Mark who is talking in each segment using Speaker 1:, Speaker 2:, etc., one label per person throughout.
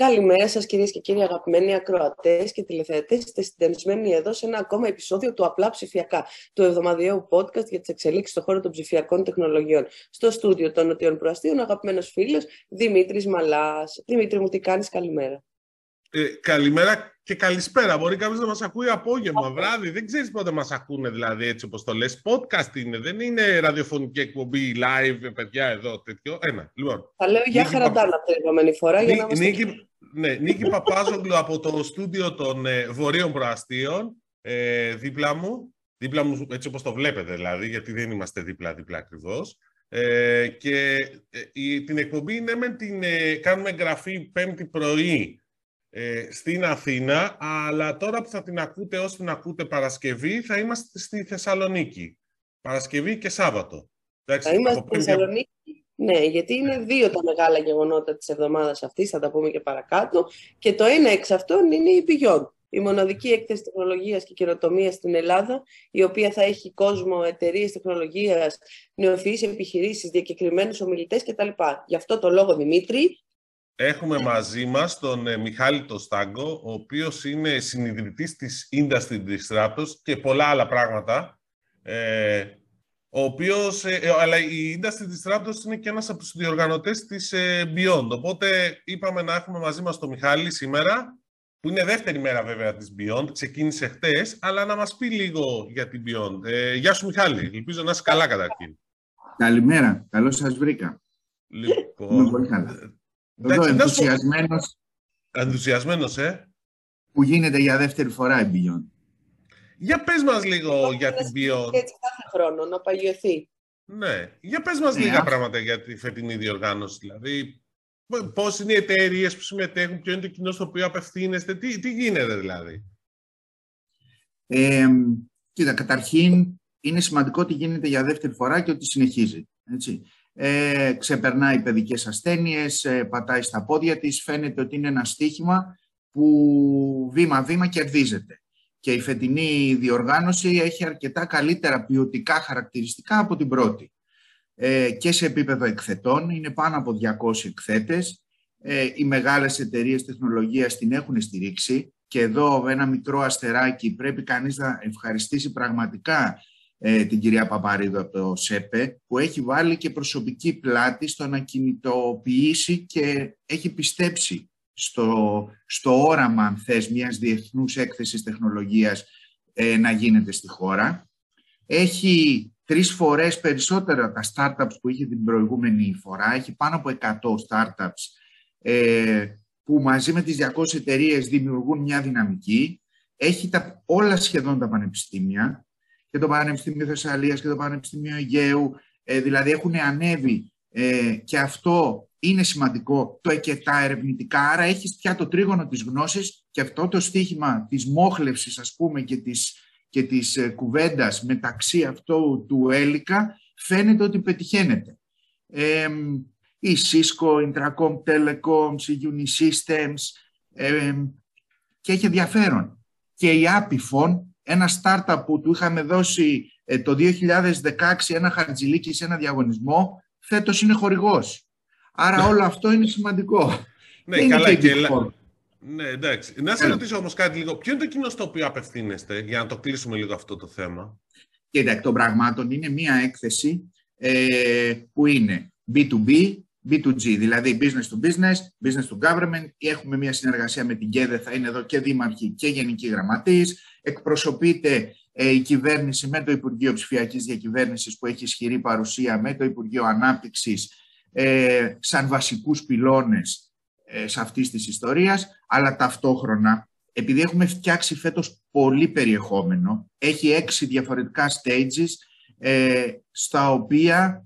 Speaker 1: Καλημέρα σας, κυρίες και κύριοι αγαπημένοι ακροατές και τηλεθεατές. Είστε συντονισμένοι εδώ σε ένα ακόμα επεισόδιο του Απλά Ψηφιακά, του εβδομαδιαίου podcast για τις εξελίξεις στον χώρο των ψηφιακών τεχνολογιών. Στο στούντιο των Νοτιών Προαστίων, ο αγαπημένος φίλος Δημήτρης Μαλάς. Δημήτρη μου, τι κάνεις, καλημέρα.
Speaker 2: Ε, καλημέρα και καλησπέρα. Μπορεί κάποιος να μας ακούει απόγευμα, βράδυ. Δεν ξέρεις πότε μας ακούνε, δηλαδή, έτσι όπως το λες. Podcast είναι, δεν είναι ραδιοφωνική εκπομπή live, παιδιά, εδώ, τέτοιο. Ένα. Λοιπόν.
Speaker 1: Θα λέω για χαραντάνα την επόμενη φορά. Για να
Speaker 2: Νίκη, ναι, Νίκη Παπάζογλου από το στούντιο των ε, Βορείων Προαστίων, ε, δίπλα μου. Δίπλα μου, έτσι όπως το βλέπετε δηλαδή, γιατί δεν είμαστε δίπλα-δίπλα ακριβώς. Ε, και ε, η, την εκπομπή είναι με την, ε, κάνουμε εγγραφή πέμπτη πρωί ε, στην Αθήνα, αλλά τώρα που θα την ακούτε, όσο την ακούτε Παρασκευή, θα είμαστε στη Θεσσαλονίκη. Παρασκευή και Σάββατο.
Speaker 1: Εντάξει, θα είμαστε στη Θεσσαλονίκη ναι, γιατί είναι δύο τα μεγάλα γεγονότα της εβδομάδας αυτής, θα τα πούμε και παρακάτω. Και το ένα εξ αυτών είναι η Beyond, η μοναδική έκθεση τεχνολογίας και καινοτομίας στην Ελλάδα, η οποία θα έχει κόσμο, εταιρείες τεχνολογίας, νεοφυείς επιχειρήσεις, διακεκριμένους ομιλητές κτλ. Γι' αυτό το λόγο, Δημήτρη,
Speaker 2: Έχουμε μαζί μας τον ε, Μιχάλη Τοστάγκο, ο οποίος είναι συνειδητής της Industry Disruptors και πολλά άλλα πράγματα. Ε, ο οποίος, ε, ε, αλλά η Industry Disruptors είναι και ένας από τους διοργανωτές της ε, Beyond. Οπότε είπαμε να έχουμε μαζί μας τον Μιχάλη σήμερα, που είναι δεύτερη μέρα βέβαια της Beyond, ξεκίνησε χτες, αλλά να μας πει λίγο για την Beyond. Ε, γεια σου Μιχάλη, ελπίζω να είσαι καλά καταρχήν.
Speaker 3: Καλημέρα, καλώς σας βρήκα.
Speaker 2: Λοιπόν... Είμαι
Speaker 3: πολύ καλά. Εδώ ενθουσιασμένος.
Speaker 2: Ενθουσιασμένος, ε.
Speaker 3: Που γίνεται για δεύτερη φορά η Beyond.
Speaker 2: Για πες μας λίγο για την Beyond.
Speaker 1: Έτσι κάθε χρόνο, να παγιωθεί.
Speaker 2: Ναι. Για πες μας ναι, λίγα πράγματα για τη φετινή διοργάνωση. Δηλαδή, πώς είναι οι εταιρείες που συμμετέχουν, ποιο είναι το κοινό στο οποίο απευθύνεστε, τι, τι γίνεται δηλαδή;
Speaker 3: Ε, κοίτα, καταρχήν είναι σημαντικό ότι γίνεται για δεύτερη φορά και ότι συνεχίζει. Έτσι. Ε, ξεπερνάει παιδικές ασθένειες, ε, πατάει στα πόδια της, φαίνεται ότι είναι ένα στίχημα που βήμα-βήμα κερδίζεται και η φετινή διοργάνωση έχει αρκετά καλύτερα ποιοτικά χαρακτηριστικά από την πρώτη. Ε, και σε επίπεδο εκθετών, είναι πάνω από 200 εκθέτες. Ε, οι μεγάλες εταιρείες τεχνολογίας την έχουν στηρίξει και εδώ ένα μικρό αστεράκι πρέπει κανείς να ευχαριστήσει πραγματικά ε, την κυρία Παπαρίδου από το ΣΕΠΕ που έχει βάλει και προσωπική πλάτη στο να κινητοποιήσει και έχει πιστέψει στο, στο όραμα, αν θες, μιας διεθνούς έκθεσης τεχνολογίας ε, να γίνεται στη χώρα. Έχει τρεις φορές περισσότερα τα startups που είχε την προηγούμενη φορά. Έχει πάνω από 100 startups ε, που μαζί με τις 200 εταιρείες δημιουργούν μια δυναμική. Έχει τα, όλα σχεδόν τα πανεπιστήμια και το Πανεπιστήμιο Θεσσαλίας και το Πανεπιστήμιο Αιγαίου. Ε, δηλαδή έχουν ανέβει ε, και αυτό είναι σημαντικό το εκετά ερευνητικά, άρα έχεις πια το τρίγωνο της γνώσης και αυτό το στίχημα της μόχλευσης ας πούμε και της, και της ε, κουβέντας μεταξύ αυτού του έλικα φαίνεται ότι πετυχαίνεται. Ε, η Cisco, η Intracom Telecoms, η Unisystems ε, και έχει ενδιαφέρον. Και η Apifon, ένα startup που του είχαμε δώσει ε, το 2016 ένα χαρτζηλίκι σε ένα διαγωνισμό, φέτος είναι χορηγός. Άρα ναι. όλο αυτό είναι σημαντικό.
Speaker 2: Ναι, καλά και... Ναι, εντάξει. Να σε ρωτήσω όμως κάτι λίγο. Ποιο είναι το κοινό στο οποίο απευθύνεστε, για να το κλείσουμε λίγο αυτό το θέμα;
Speaker 3: Κοίτα, των πραγμάτων είναι μία έκθεση ε, που είναι B2B, B2G, δηλαδή business to business, business to government. Έχουμε μία συνεργασία με την ΚΕΔΕ, θα είναι εδώ και δήμαρχοι και γενικοί γραμματείς. Εκπροσωπείται ε, η κυβέρνηση με το Υπουργείο Ψηφιακής Διακυβέρνησης που έχει ισχυρή παρουσία, με το Υπουργείο Ανάπτυξης, ε, σαν βασικούς πυλώνες ε, σε αυτής της ιστορίας, αλλά ταυτόχρονα, επειδή έχουμε φτιάξει φέτος πολύ περιεχόμενο, έχει έξι διαφορετικά stages, ε, στα οποία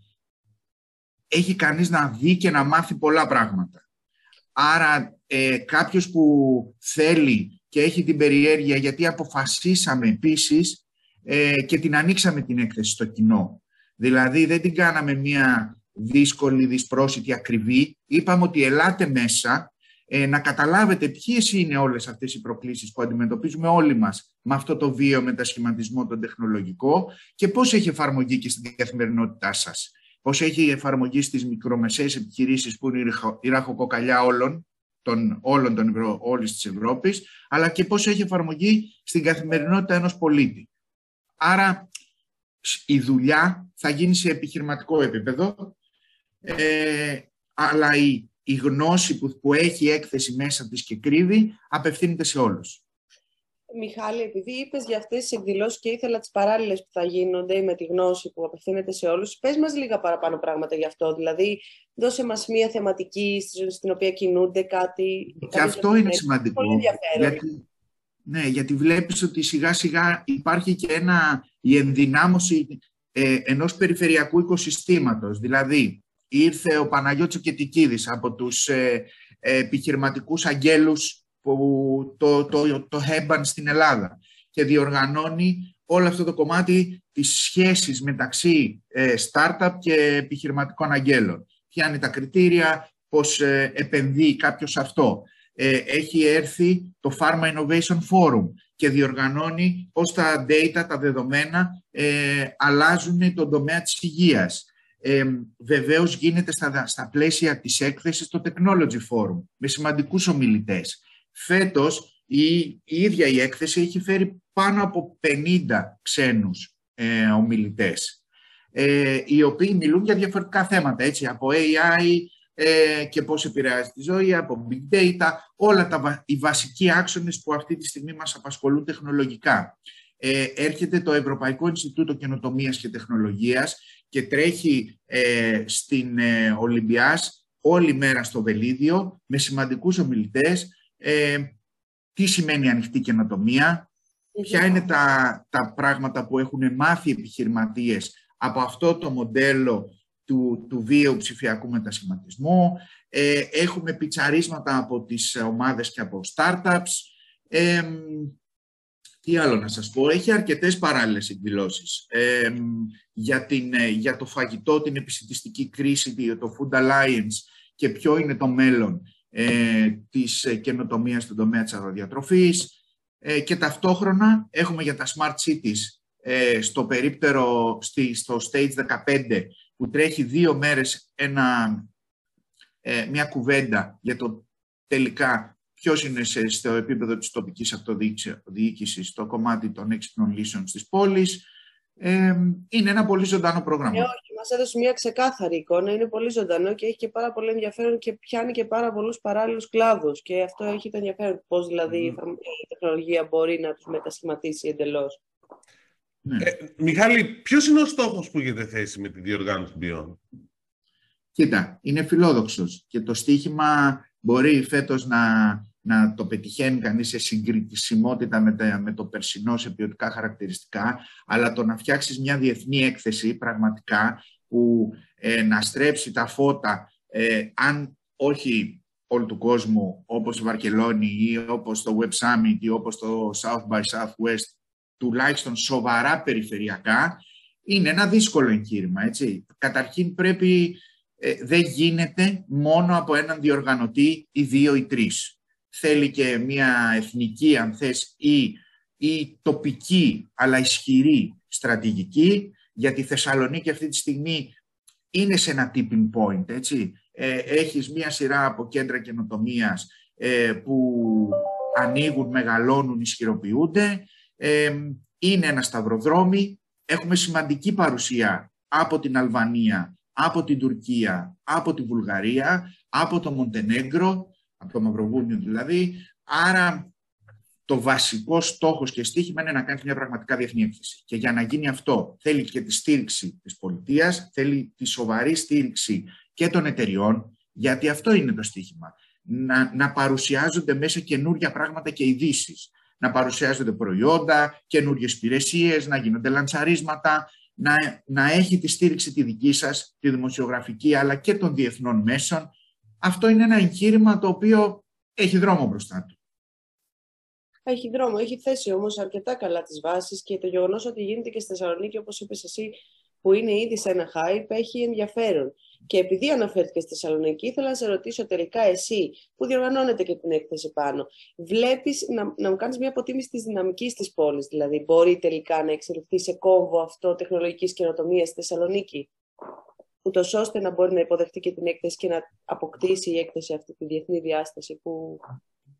Speaker 3: έχει κανείς να δει και να μάθει πολλά πράγματα. Άρα ε, κάποιος που θέλει και έχει την περιέργεια, γιατί αποφασίσαμε επίσης ε, και την ανοίξαμε την έκθεση στο κοινό. Δηλαδή δεν την κάναμε μια δύσκολη, δυσπρόσιτη, ακριβή. Είπαμε ότι ελάτε μέσα ε, να καταλάβετε ποιες είναι όλες αυτές οι προκλήσεις που αντιμετωπίζουμε όλοι μας με αυτό το βίο μετασχηματισμό τον τεχνολογικό και πώς έχει εφαρμογή και στην καθημερινότητά σας. Πώς έχει εφαρμογή στις μικρομεσαίες επιχειρήσεις που είναι η ραχοκοκαλιά όλων των όλων των Ευρω... όλης της Ευρώπης, αλλά και πώς έχει εφαρμογή στην καθημερινότητα ενός πολίτη. Άρα η δουλειά θα γίνει σε επιχειρηματικό επίπεδο, ε, αλλά η, η γνώση που, που έχει έκθεση μέσα της και κρύβει απευθύνεται σε όλους.
Speaker 1: Μιχάλη, επειδή είπες για αυτές τις εκδηλώσεις και ήθελα τις παράλληλες που θα γίνονται με τη γνώση που απευθύνεται σε όλους, πες μας λίγα παραπάνω πράγματα γι' αυτό. Δηλαδή, δώσε μας μία θεματική στην οποία κινούνται κάτι.
Speaker 3: Και αυτό είναι σημαντικό. Πολύ γιατί, ναι, γιατί βλέπεις ότι σιγά σιγά υπάρχει και ένα, η ενδυνάμωση ε, ενός περιφερειακού οικοσυστήματος. Δηλαδή, ήρθε ο Παναγιώτης Κετικίδης από τους ε, ε, επιχειρηματικούς αγγέλους που το, το, το Heban στην Ελλάδα και διοργανώνει όλο αυτό το κομμάτι της σχέσης μεταξύ ε, startup και επιχειρηματικών αγγέλων. Ποια είναι τα κριτήρια, πώς ε, επενδύει κάποιος αυτό. Ε, έχει έρθει το Pharma Innovation Forum και διοργανώνει πώς τα data, τα δεδομένα αλλάζουν τον τομέα της υγείας. Ε, βεβαίως γίνεται στα, στα πλαίσια της έκθεσης το Technology Forum με σημαντικούς ομιλητές. Φέτος η, η ίδια η έκθεση έχει φέρει πάνω από 50 ξένους ε, ομιλητές, ε, οι οποίοι μιλούν για διαφορετικά θέματα, έτσι, από AI ε, και πώς επηρεάζει τη ζωή, από big data, όλα τα, οι βασικοί άξονες που αυτή τη στιγμή μας απασχολούν τεχνολογικά. Ε, έρχεται το Ευρωπαϊκό Ινστιτούτο Καινοτομίας και Τεχνολογίας και τρέχει ε, στην ε, Ολυμπιάς όλη μέρα στο Βελίδιο με σημαντικούς ομιλητές ε, τι σημαίνει ανοιχτή καινοτομία, ποια είναι τα, τα πράγματα που έχουν μάθει οι επιχειρηματίες από αυτό το μοντέλο του, του βίαιου ψηφιακού μετασχηματισμού. Ε, έχουμε πιτσαρίσματα από τις ομάδες και από startups. Ε, τι άλλο να σας πω, έχει αρκετές παράλληλες εκδηλώσεις. Ε, για, την, για το φαγητό, την επιστημιστική κρίση, το Food Alliance και ποιο είναι το μέλλον ε, της ε, καινοτομίας στον τομέα της αγροδιατροφής ε, και ταυτόχρονα έχουμε για τα Smart Cities ε, στο περίπτερο, στη, στο Stage 15 που τρέχει δύο μέρες ένα, ε, μια κουβέντα για το τελικά ποιος είναι σε, στο επίπεδο της τοπικής αυτοδιοίκησης το κομμάτι των έξυπνων λύσεων στις πόλεις ε, είναι ένα πολύ ζωντανό πρόγραμμα.
Speaker 1: Ε, όχι, μας έδωσε μια ξεκάθαρη εικόνα, είναι πολύ ζωντανό και έχει και πάρα πολύ ενδιαφέρον και πιάνει και πάρα πολλούς παράλληλους κλάδους και αυτό έχει το ενδιαφέρον πώς δηλαδή η τεχνολογία μπορεί να τους μετασχηματίσει εντελώς.
Speaker 2: Ναι. Ε, Μιχάλη, ποιος είναι ο στόχος που έχετε θέσει με τη διοργάνωση Beyond?
Speaker 3: Κοίτα, είναι φιλόδοξος και το στίχημα μπορεί φέτος να να το πετυχαίνει κανείς σε συγκριτησιμότητα με, με το περσινό σε ποιοτικά χαρακτηριστικά, αλλά το να φτιάξεις μια διεθνή έκθεση πραγματικά που ε, να στρέψει τα φώτα, ε, αν όχι όλου του κόσμου, όπως η Βαρκελόνη ή όπως το Web Summit ή όπως το South by Southwest, τουλάχιστον σοβαρά περιφερειακά, είναι ένα δύσκολο εγχείρημα. Έτσι. Καταρχήν πρέπει, ε, δεν γίνεται μόνο από έναν διοργανωτή ή δύο ή τρεις θέλει και μια εθνική, αν θες, ή, ή τοπική, αλλά ισχυρή στρατηγική, γιατί η Θεσσαλονίκη αυτή τη στιγμή είναι σε ένα tipping point, έτσι. Ε, έχεις μια σειρά από κέντρα καινοτομίας ε, που ανοίγουν, μεγαλώνουν, ισχυροποιούνται. Ε, είναι ένα σταυροδρόμι. Έχουμε σημαντική παρουσία από την Αλβανία, από την Τουρκία, από τη Βουλγαρία, από το Μοντενέγκρο, από το Μαυροβούνιο δηλαδή. Άρα το βασικό στόχος και στίχημα είναι να κάνεις μια πραγματικά διεθνή έκθεση. Και για να γίνει αυτό θέλει και τη στήριξη της πολιτείας, θέλει τη σοβαρή στήριξη και των εταιριών, γιατί αυτό είναι το στίχημα. Να, να παρουσιάζονται μέσα καινούργια πράγματα και ειδήσεις. Να παρουσιάζονται προϊόντα, καινούργιε υπηρεσίες, να γίνονται λαντσαρίσματα, να, να έχει τη στήριξη τη δική σας, τη δημοσιογραφική, αλλά και των διεθνών μέσων, αυτό είναι ένα εγχείρημα το οποίο έχει δρόμο μπροστά του.
Speaker 1: Έχει δρόμο, έχει θέσει όμως αρκετά καλά τις βάσεις και το γεγονός ότι γίνεται και στη Θεσσαλονίκη όπως είπες εσύ που είναι ήδη σε ένα hype έχει ενδιαφέρον. Και επειδή αναφέρθηκε στη Θεσσαλονίκη, ήθελα να σε ρωτήσω τελικά εσύ, που διοργανώνεται και την έκθεση πάνω, βλέπεις να, να μου κάνεις μια αποτίμηση της δυναμικής της πόλης, δηλαδή μπορεί τελικά να εξελιχθεί σε κόμβο αυτό τεχνολογικής καινοτομίας στη Θεσσαλονίκη; Ούτως ώστε να μπορεί να υποδεχτεί και την έκθεση και να αποκτήσει η έκθεση αυτή τη διεθνή διάσταση που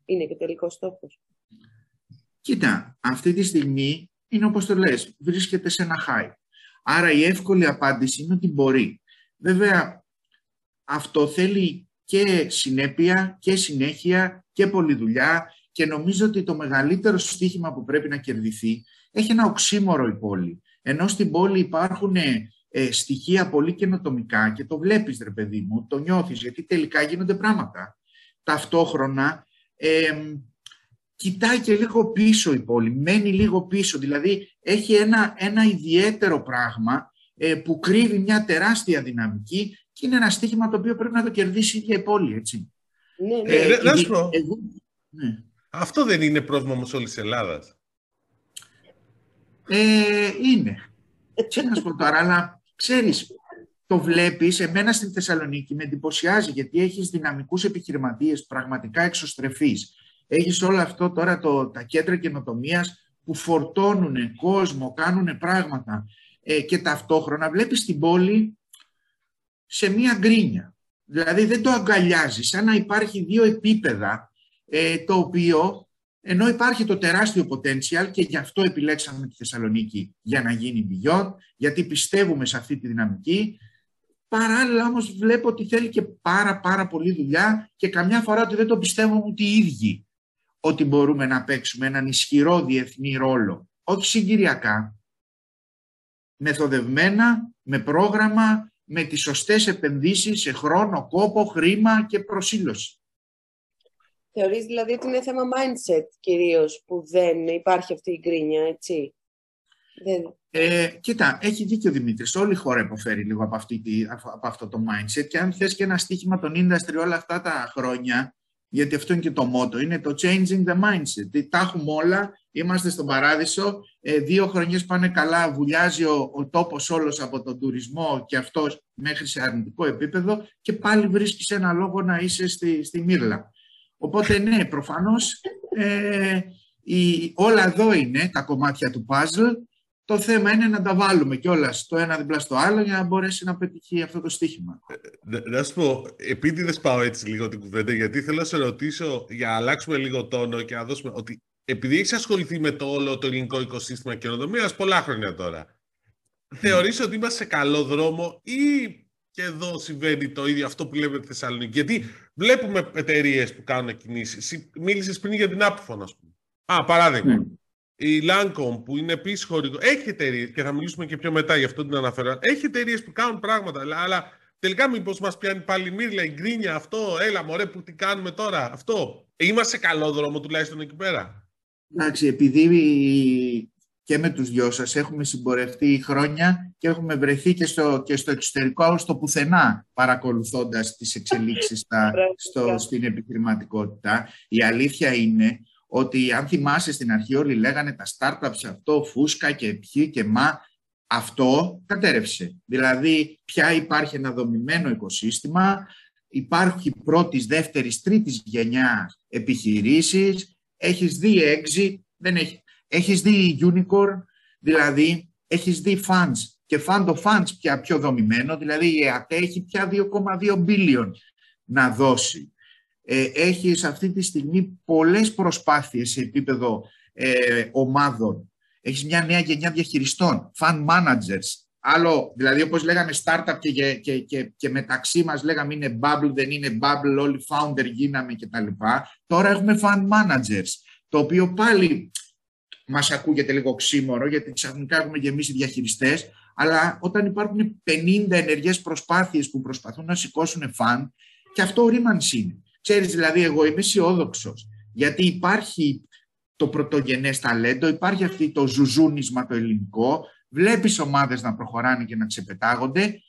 Speaker 1: είναι και τελικός στόχος.
Speaker 3: Κοίτα, αυτή τη στιγμή είναι όπως το λες, βρίσκεται σε ένα high. Άρα η εύκολη απάντηση είναι ότι μπορεί. Βέβαια, αυτό θέλει και συνέπεια και συνέχεια και πολλή δουλειά και νομίζω ότι το μεγαλύτερο στοίχημα που πρέπει να κερδιθεί έχει ένα οξύμορο η πόλη. Ενώ στην πόλη υπάρχουν ε, στοιχεία πολύ καινοτομικά και το βλέπεις ρε παιδί μου, το νιώθεις γιατί τελικά γίνονται πράγματα. Ταυτόχρονα ε, κοιτάει και λίγο πίσω η πόλη, μένει λίγο πίσω, δηλαδή έχει ένα, ένα ιδιαίτερο πράγμα ε, που κρύβει μια τεράστια δυναμική και είναι ένα στοίχημα το οποίο πρέπει να το κερδίσει η ίδια η πόλη, έτσι.
Speaker 2: Ναι, ναι. Ε, να σου πω, ναι. αυτό δεν είναι πρόβλημα όμως όλης της Ελλάδας.
Speaker 3: Ε, είναι. Τι να σου πω τώρα, αλλά ξέρεις, το βλέπεις, εμένα στην Θεσσαλονίκη με εντυπωσιάζει γιατί έχεις δυναμικούς επιχειρηματίες πραγματικά εξωστρεφείς. Έχεις όλο αυτό τώρα το, τα κέντρα καινοτομίας που φορτώνουν κόσμο, κάνουν πράγματα ε, και ταυτόχρονα βλέπεις την πόλη σε μία γκρίνια. Δηλαδή δεν το αγκαλιάζεις, σαν να υπάρχει δύο επίπεδα ε, το οποίο ενώ υπάρχει το τεράστιο potential και γι' αυτό επιλέξαμε τη Θεσσαλονίκη για να γίνει Beyond, γιατί πιστεύουμε σε αυτή τη δυναμική. Παράλληλα όμως βλέπω ότι θέλει και πάρα πάρα πολύ δουλειά και καμιά φορά ότι δεν το πιστεύουμε ούτε οι ίδιοι ότι μπορούμε να παίξουμε έναν ισχυρό διεθνή ρόλο. Όχι συγκυριακά, μεθοδευμένα, με πρόγραμμα, με τις σωστές επενδύσεις σε χρόνο, κόπο, χρήμα και προσήλωση.
Speaker 1: Θεωρείς δηλαδή ότι είναι θέμα mindset κυρίως που δεν υπάρχει αυτή η γκρίνια, έτσι;
Speaker 3: Δεν... Ε, κοίτα, έχει δίκιο ο Δημήτρης. Όλη η χώρα υποφέρει λίγο από, αυτή, από αυτό το mindset και αν θες και ένα στίχημα των industry όλα αυτά τα χρόνια, γιατί αυτό είναι και το μότο, είναι το changing the mindset. Τα έχουμε όλα, είμαστε στον παράδεισο, ε, δύο χρονιές πάνε καλά, βουλιάζει ο, ο τόπος όλος από τον τουρισμό και αυτός μέχρι σε αρνητικό επίπεδο και πάλι βρίσκεις ένα λόγο να είσαι στη, στη Μύρλα. Οπότε ναι, προφανώς ε, η, όλα εδώ είναι τα κομμάτια του puzzle. Το θέμα είναι να τα βάλουμε κιόλας το ένα δίπλα στο άλλο για να μπορέσει να πετύχει αυτό το στοίχημα.
Speaker 2: Ε, να σου πω, επίτηδε πάω έτσι λίγο την κουβέντα, γιατί θέλω να σε ρωτήσω για να αλλάξουμε λίγο τόνο και να δώσουμε ότι επειδή έχεις ασχοληθεί με το όλο το ελληνικό οικοσύστημα καινοτομίας πολλά χρόνια τώρα, mm. θεωρείς ότι είμαστε σε καλό δρόμο ή και εδώ συμβαίνει το ίδιο αυτό που λέμε στη Θεσσαλονίκη. Γιατί βλέπουμε εταιρείες που κάνουν κινήσει. Μίλησες πριν για την Apphone, ας πούμε. Α, παράδειγμα. Mm. Η Lancome που είναι επίσης χωρικό. Έχει εταιρείες, και θα μιλήσουμε και πιο μετά, γι' αυτό την αναφέρω. Έχει εταιρείες που κάνουν πράγματα, αλλά τελικά μήπως μας πιάνει πάλι μύρλα, η γκρίνια, αυτό, έλα μωρέ που τι κάνουμε τώρα, αυτό. Είμαστε σε καλό δρόμο τουλάχιστον εκεί πέρα.
Speaker 3: Εντάξει, επειδή και με τους δυο σας έχουμε συμπορευτεί χρόνια και έχουμε βρεθεί και στο, και στο εξωτερικό στο πουθενά παρακολουθώντας τις εξελίξεις στα, στο, στην επιχειρηματικότητα. Η αλήθεια είναι ότι αν θυμάσαι στην αρχή όλοι λέγανε τα startups αυτό, φούσκα και ποιοι και μα, αυτό κατέρευσε. Δηλαδή πια υπάρχει ένα δομημένο οικοσύστημα, υπάρχει πρώτης, δεύτερης, τρίτης γενιά επιχειρήσεις, έχεις δει exit, δεν έχει, έχεις δει unicorn, δηλαδή έχεις δει funds και fund of funds πια πιο δομημένο, δηλαδή η ΕΑΤ έχει πια 2,2 billion να δώσει. Ε, έχεις αυτή τη στιγμή πολλές προσπάθειες σε επίπεδο ε, ομάδων. Έχεις μια νέα γενιά διαχειριστών, fund managers, Άλλο, δηλαδή όπως λέγαμε startup και, και, και, και μεταξύ μας λέγαμε είναι bubble, δεν είναι bubble, όλοι founder γίναμε κτλ. Τώρα έχουμε fund managers, το οποίο πάλι Μας ακούγεται λίγο ξύμορο, γιατί ξαφνικά έχουμε γεμίσει διαχειριστές, αλλά όταν υπάρχουν 50 ενεργές προσπάθειες που προσπαθούν να σηκώσουν φαν, και αυτό ρήμανση είναι. Ξέρεις, δηλαδή, εγώ είμαι αισιόδοξος, γιατί υπάρχει το πρωτογενές ταλέντο, υπάρχει αυτό το ζουζούνισμα το ελληνικό, βλέπεις ομάδες να προχωράνε και να ξεπετάγονται.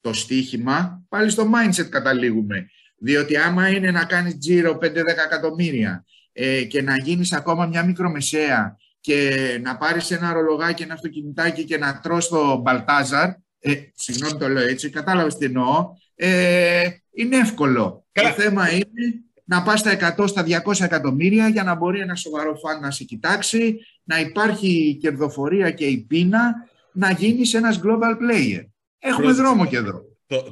Speaker 3: Το στίχημα, πάλι στο mindset καταλήγουμε. Διότι άμα είναι να κάνεις τζίρο 5-10 εκατομμύρια ε, και να γίνεις ακόμα μια μικρομεσαία και να πάρεις ένα ρολογάκι, ένα αυτοκινητάκι και να τρως το Μπαλτάζαρ, ε, συγγνώμη το λέω έτσι, κατάλαβες τι εννοώ, ε, είναι εύκολο. Το θέμα είναι να πας στα 100, στα 200 εκατομμύρια για να μπορεί ένα σοβαρό φαν να σε κοιτάξει, να υπάρχει η κερδοφορία και η πείνα, να γίνεις ένας global player. Έχουμε δρόμο και εδώ.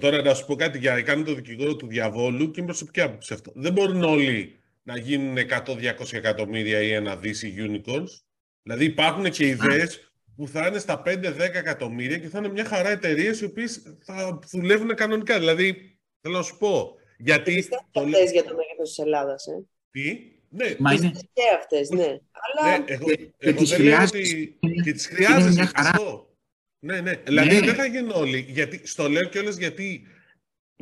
Speaker 2: Τώρα να σου πω κάτι για να κάνω το δικηγόρο του διαβόλου και είναι προσωπική άποψη αυτό. Δεν μπορούν όλοι να γίνουν 100-200 εκατομμύρια ή ένα δίση unicorns. Δηλαδή υπάρχουν και ιδέες που θα είναι στα 5-10 εκατομμύρια και θα είναι μια χαρά εταιρείες οι οποίες θα δουλεύουν κανονικά. Δηλαδή, θέλω να σου πω. Γιατί.
Speaker 1: Το... Αυτές για το μέγεθος της Ελλάδας. Ε.
Speaker 2: Τι; Ναι,
Speaker 3: Μα είναι...
Speaker 1: και αυτές, ναι. Αλλά.
Speaker 2: Ναι, εγώ, και, εγώ και δεν λέω ότι. Και τις χρειάζεσαι αυτό. Ναι, ναι. Δηλαδή ναι. δεν θα γίνουν όλοι. Γιατί, στο λέω κιόλας γιατί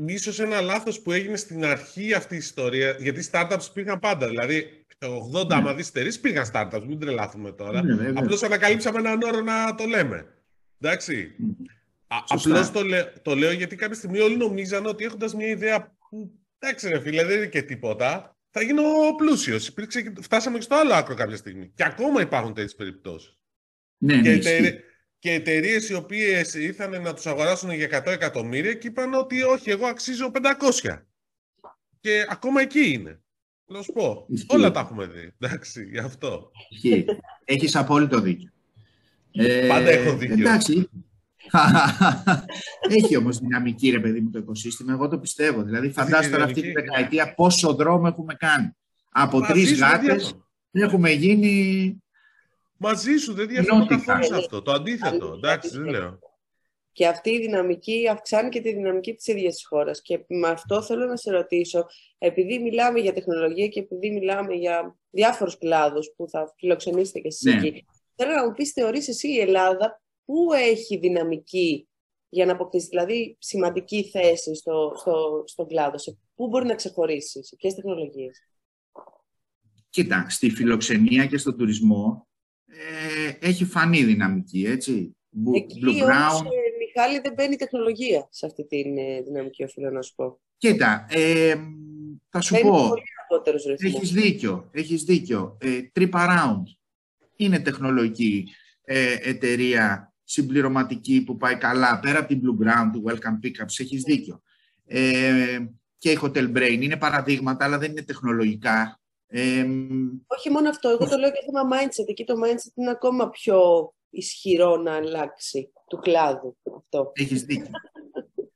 Speaker 2: ίσως ένα λάθος που έγινε στην αρχή αυτή η ιστορία, γιατί startups πήγαν πάντα. Δηλαδή, το 80 ναι. άμα δεις εταιρείες πήγαν startups, μην τρελάθουμε τώρα. Ναι, ναι, Απλώς ανακαλύψαμε έναν όρο να το λέμε. Εντάξει. Απλώς το, λέ, το λέω γιατί κάποια στιγμή όλοι νομίζαν ότι έχοντας μια ιδέα που, εντάξει ρε φίλε, δεν είναι και τίποτα, θα γίνω πλούσιος. φτάσαμε και στο άλλο άκρο κάποια στιγμή. Και ακόμα υπάρχουν τέτοιες περιπτώσεις.
Speaker 3: Ναι, και,
Speaker 2: ναι, και εταιρείες οι οποίες ήρθαν να τους αγοράσουν για 100 εκατομμύρια και είπαν ότι όχι, εγώ αξίζω 500. Και ακόμα εκεί είναι. Να σου πω. Όλα τα έχουμε δει. Εντάξει, γι' αυτό.
Speaker 3: Έχεις απόλυτο δίκιο.
Speaker 2: Ε, Πάντα έχω δίκιο.
Speaker 3: Εντάξει. Έχει όμως δυναμική, ρε παιδί μου, το οικοσύστημα. Εγώ το πιστεύω. Δηλαδή, φαντάζομαι τώρα αυτή τη δεκαετία πόσο δρόμο έχουμε κάνει. Από τρεις γάτες έχουμε γίνει
Speaker 2: Μαζί σου δεν διαφωνώ καθόλου σε αυτό. Το αντίθετο. Εντάξει, δεν λέω.
Speaker 1: Και αυτή η δυναμική αυξάνει και τη δυναμική της ίδιας της χώρας. Και με αυτό θέλω να σε ρωτήσω, επειδή μιλάμε για τεχνολογία και επειδή μιλάμε για διάφορους κλάδους που θα φιλοξενήσετε και εσείς ναι. εκεί, θέλω να μου πεις, θεωρείς εσύ η Ελλάδα πού έχει δυναμική για να αποκτήσει, δηλαδή σημαντική θέση στο, στο, στον κλάδο, σε πού μπορεί να ξεχωρίσει, σε ποιες τεχνολογίες;
Speaker 3: Κοίτα, στη φιλοξενία και στον τουρισμό ε, έχει φανεί δυναμική, έτσι.
Speaker 1: Εκεί Blue Brown. Όμως, ε, Μιχάλη, δεν μπαίνει τεχνολογία σε αυτή τη ε, δυναμική, οφείλω να σου πω.
Speaker 3: Κοίτα, ε, θα σου πω, έχεις δίκιο, έχεις δίκιο. Ε, Trip Around είναι τεχνολογική ε, εταιρεία συμπληρωματική που πάει καλά, πέρα από την Blue Brown, του Welcome Pickups, έχεις δίκιο. Ε, και η Hotel Brain είναι παραδείγματα, αλλά δεν είναι τεχνολογικά.
Speaker 1: Όχι μόνο αυτό, εγώ το λέω και θέμα mindset. Εκεί το mindset είναι ακόμα πιο ισχυρό να αλλάξει του κλάδου αυτό.
Speaker 3: Έχεις δίκιο.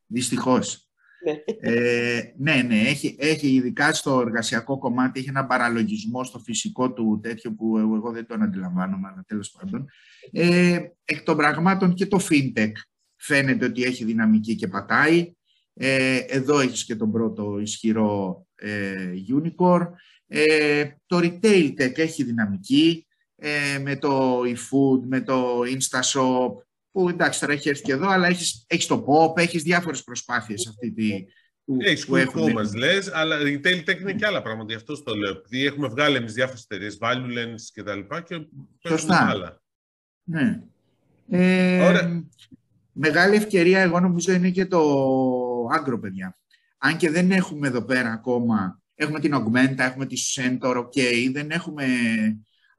Speaker 3: Δυστυχώς. ναι. Ε, ναι, ναι, έχει, έχει ειδικά στο εργασιακό κομμάτι, έχει ένα παραλογισμό στο φυσικό του τέτοιο που εγώ δεν τον αντιλαμβάνομαι, αλλά τέλος πάντων. Ε, εκ των πραγμάτων και το fintech φαίνεται ότι έχει δυναμική και πατάει. Ε, εδώ έχεις και τον πρώτο ισχυρό ε, unicorn. Ε, το retail tech έχει δυναμική ε, με το eFood, με το InstaShop, που εντάξει τώρα έχει έρθει και εδώ, αλλά έχεις, έχεις το POP, έχεις διάφορες προσπάθειες αυτή τη,
Speaker 2: που, Έχεις που e-commerce λες, αλλά retail tech είναι και άλλα πράγματα, γι' αυτό το λέω. Επειδή έχουμε βγάλει εμείς διάφορες εταιρείες, Valuelens και τα λοιπά και
Speaker 3: παίρνουμε άλλα. Ναι. Ε, Μεγάλη ευκαιρία, εγώ νομίζω, είναι και το άγκρο, παιδιά. Αν και δεν έχουμε εδώ πέρα ακόμα Έχουμε την Augmenta, έχουμε τη Centaur, ok, δεν έχουμε...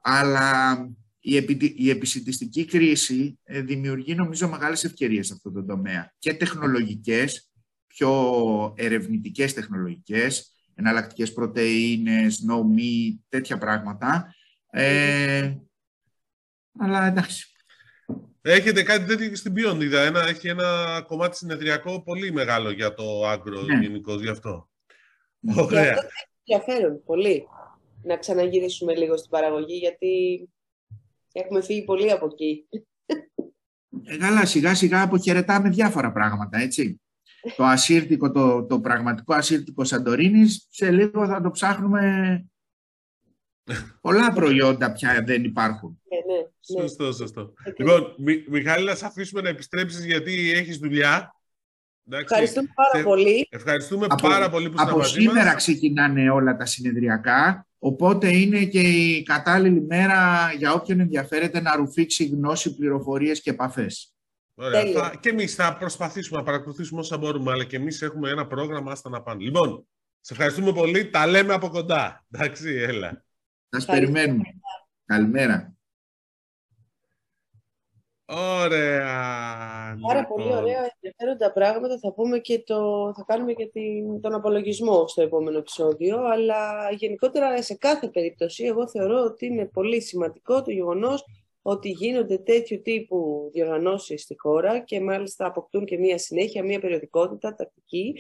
Speaker 3: Αλλά η, επι, η επισητιστική κρίση ε, δημιουργεί νομίζω μεγάλες ευκαιρίες σε αυτό το τομέα. Και τεχνολογικές, πιο ερευνητικές τεχνολογικές, εναλλακτικές πρωτεΐνες, no meat, τέτοια πράγματα. Ε, αλλά εντάξει.
Speaker 2: Έχετε κάτι τέτοιο στην Beyond, Ένα, έχει ένα κομμάτι συνεδριακό πολύ μεγάλο για το άγκρο ναι. γενικώς γι' αυτό.
Speaker 1: Ωραία. Και αυτό έχει ενδιαφέρον πολύ να ξαναγυρίσουμε λίγο στην παραγωγή, γιατί έχουμε φύγει πολύ από εκεί.
Speaker 3: Ε, καλά, σιγά σιγά αποχαιρετάμε διάφορα πράγματα, έτσι. το ασύρτικο, το, το πραγματικό ασύρτικο Σαντορίνης, σε λίγο θα το ψάχνουμε Πολλά προϊόντα πια δεν υπάρχουν.
Speaker 1: Ναι, ναι,
Speaker 2: ναι. Σωστό, σωστό. Λοιπόν, Μιχάλη, να σε αφήσουμε να επιστρέψεις γιατί έχεις δουλειά.
Speaker 1: Ευχαριστούμε πάρα πολύ.
Speaker 2: Ευχαριστούμε από, πάρα πολύ που
Speaker 3: Από σήμερα ξεκινάνε όλα τα συνεδριακά, οπότε είναι και η κατάλληλη μέρα για όποιον ενδιαφέρεται να ρουφήξει γνώση, πληροφορίες και επαφές.
Speaker 2: Ωραία. Θα, και εμείς θα προσπαθήσουμε να παρακολουθήσουμε όσα μπορούμε, αλλά και εμείς έχουμε ένα πρόγραμμα, άστα να πάνε. Λοιπόν, σε ευχαριστούμε πολύ. Τα λέμε από κοντά. Εντάξει, έλα.
Speaker 3: Σας περιμένουμε. Καλημέρα.
Speaker 2: Ωραία.
Speaker 1: Πάρα λοιπόν. πολύ ωραία, ενδιαφέροντα πράγματα. Θα, πούμε και το, θα κάνουμε και την, τον απολογισμό στο επόμενο επεισόδιο, αλλά γενικότερα σε κάθε περίπτωση εγώ θεωρώ ότι είναι πολύ σημαντικό το γεγονός ότι γίνονται τέτοιου τύπου διοργανώσεις στη χώρα και μάλιστα αποκτούν και μία συνέχεια, μία περιοδικότητα τακτική,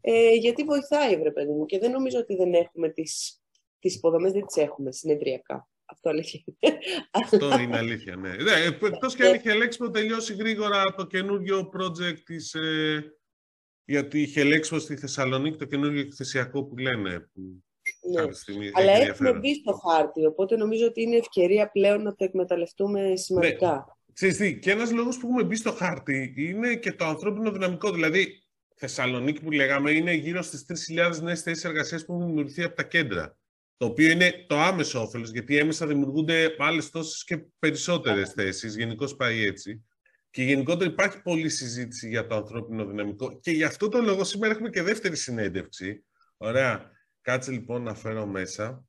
Speaker 1: ε, γιατί βοηθάει, βρε παιδί μου, και δεν νομίζω ότι δεν έχουμε τις, τις υποδομές, δεν τις έχουμε συνεδριακά. Αυτό αλήθεια
Speaker 2: είναι. Αυτό είναι αλήθεια, ναι. ναι Εκτός και αν είχε Λέξπο τελειώσει γρήγορα το καινούριο project της, ε, γιατί είχε Λέξπο στη Θεσσαλονίκη, το καινούριο εκθεσιακό που λένε. Που
Speaker 1: ναι. στιγμή Αλλά έχουμε μπει στο χάρτη, οπότε νομίζω ότι είναι ευκαιρία πλέον να το εκμεταλλευτούμε σημαντικά. Ναι.
Speaker 2: Ξέρεις τι, και ένας λόγος που έχουμε μπει στο χάρτη είναι και το ανθρώπινο δυναμικό. Δηλαδή, Θεσσαλονίκη που λέγαμε είναι γύρω στις 3.000 νέες θέσεις εργασίας που έχουν δημιουργηθεί από τα κέντρα. Το οποίο είναι το άμεσο όφελος, γιατί έμεσα δημιουργούνται άλλε τόσες και περισσότερες θέσεις. Γενικώς πάει έτσι. Και γενικότερα υπάρχει πολλή συζήτηση για το ανθρώπινο δυναμικό. Και γι' αυτό το λόγο σήμερα έχουμε και δεύτερη συνέντευξη. Ωραία. Κάτσε λοιπόν να φέρω μέσα.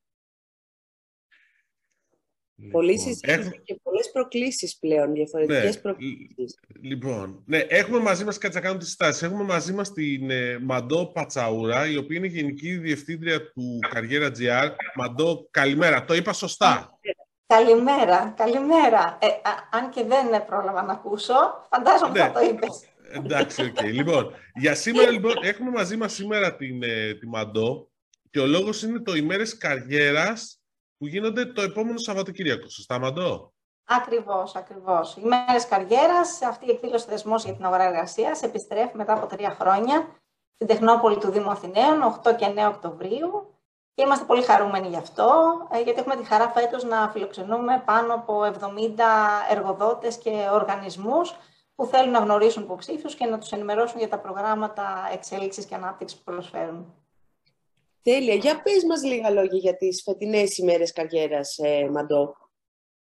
Speaker 1: Πολλοί λοιπόν, συζήτηση και πολλές προκλήσεις πλέον, διαφορετικές ναι, προκλήσεις.
Speaker 2: Λοιπόν, ναι, έχουμε μαζί μας, κάτσε να κάνω τις στάσεις, έχουμε μαζί μας την ε, Μαντό Πατσαούρα, η οποία είναι Γενική Διευθύντρια του Καριέρα GR. Μαντώ, καλημέρα. Το είπα σωστά;
Speaker 4: Καλημέρα, καλημέρα. Ε, αν και δεν πρόλαβα να ακούσω, φαντάζομαι ναι. θα το είπες.
Speaker 2: Εντάξει, OK. Okay. λοιπόν, για σήμερα, λοιπόν, έχουμε μαζί μας σήμερα την, ε, τη Μαντώ και ο λόγος είναι το ημέρες καριέρας που γίνονται το επόμενο Σαββατοκύριακο. Σωστά, Μαντώ;
Speaker 4: Ακριβώς, ακριβώς. Οι Ημέρες Καριέρας, αυτή η εκδήλωση θεσμός για την αγορά εργασίας επιστρέφει μετά από τρία χρόνια στην Τεχνόπολη του Δήμου Αθηναίων, 8 και 9 Οκτωβρίου. Και είμαστε πολύ χαρούμενοι γι' αυτό, ε, γιατί έχουμε τη χαρά φέτος να φιλοξενούμε πάνω από 70 εργοδότες και οργανισμούς που θέλουν να γνωρίσουν υποψήφιους και να τους ενημερώσουν για τα προγράμματα εξέλιξης και ανάπτυξης που προσφέρουν.
Speaker 1: Τέλεια. Για πες μας λίγα λόγια για τις φετινές ημέρες καριέρας, ε, Μαντώ.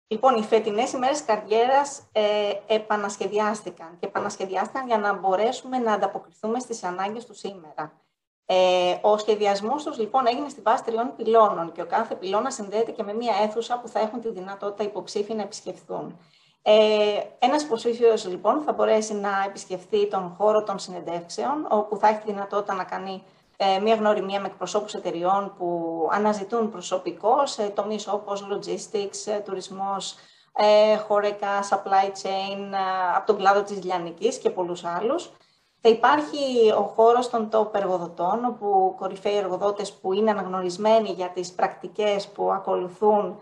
Speaker 4: Λοιπόν, οι φετινές ημέρες καριέρας ε, επανασχεδιάστηκαν και επανασχεδιάστηκαν για να μπορέσουμε να ανταποκριθούμε στις ανάγκες του σήμερα. Ε, ο σχεδιασμός τους λοιπόν έγινε στη βάση τριών πυλώνων και ο κάθε πυλώνας συνδέεται και με μια αίθουσα που θα έχουν τη δυνατότητα υποψήφοι να επισκεφθούν. Ε, ένας υποψήφιος λοιπόν θα μπορέσει να επισκεφθεί τον χώρο των συνεντεύξεων όπου θα έχει τη δυνατότητα να κάνει ε, μία γνωριμία με εκπροσώπους εταιριών που αναζητούν προσωπικό σε τομείς όπως logistics, ε, τουρισμός, ε, χωρικά, supply chain, από τον κλάδο της λιανικής και πολλούς άλλους. Θα υπάρχει ο χώρος των top εργοδοτών, όπου κορυφαίοι εργοδότες που είναι αναγνωρισμένοι για τις πρακτικές που ακολουθούν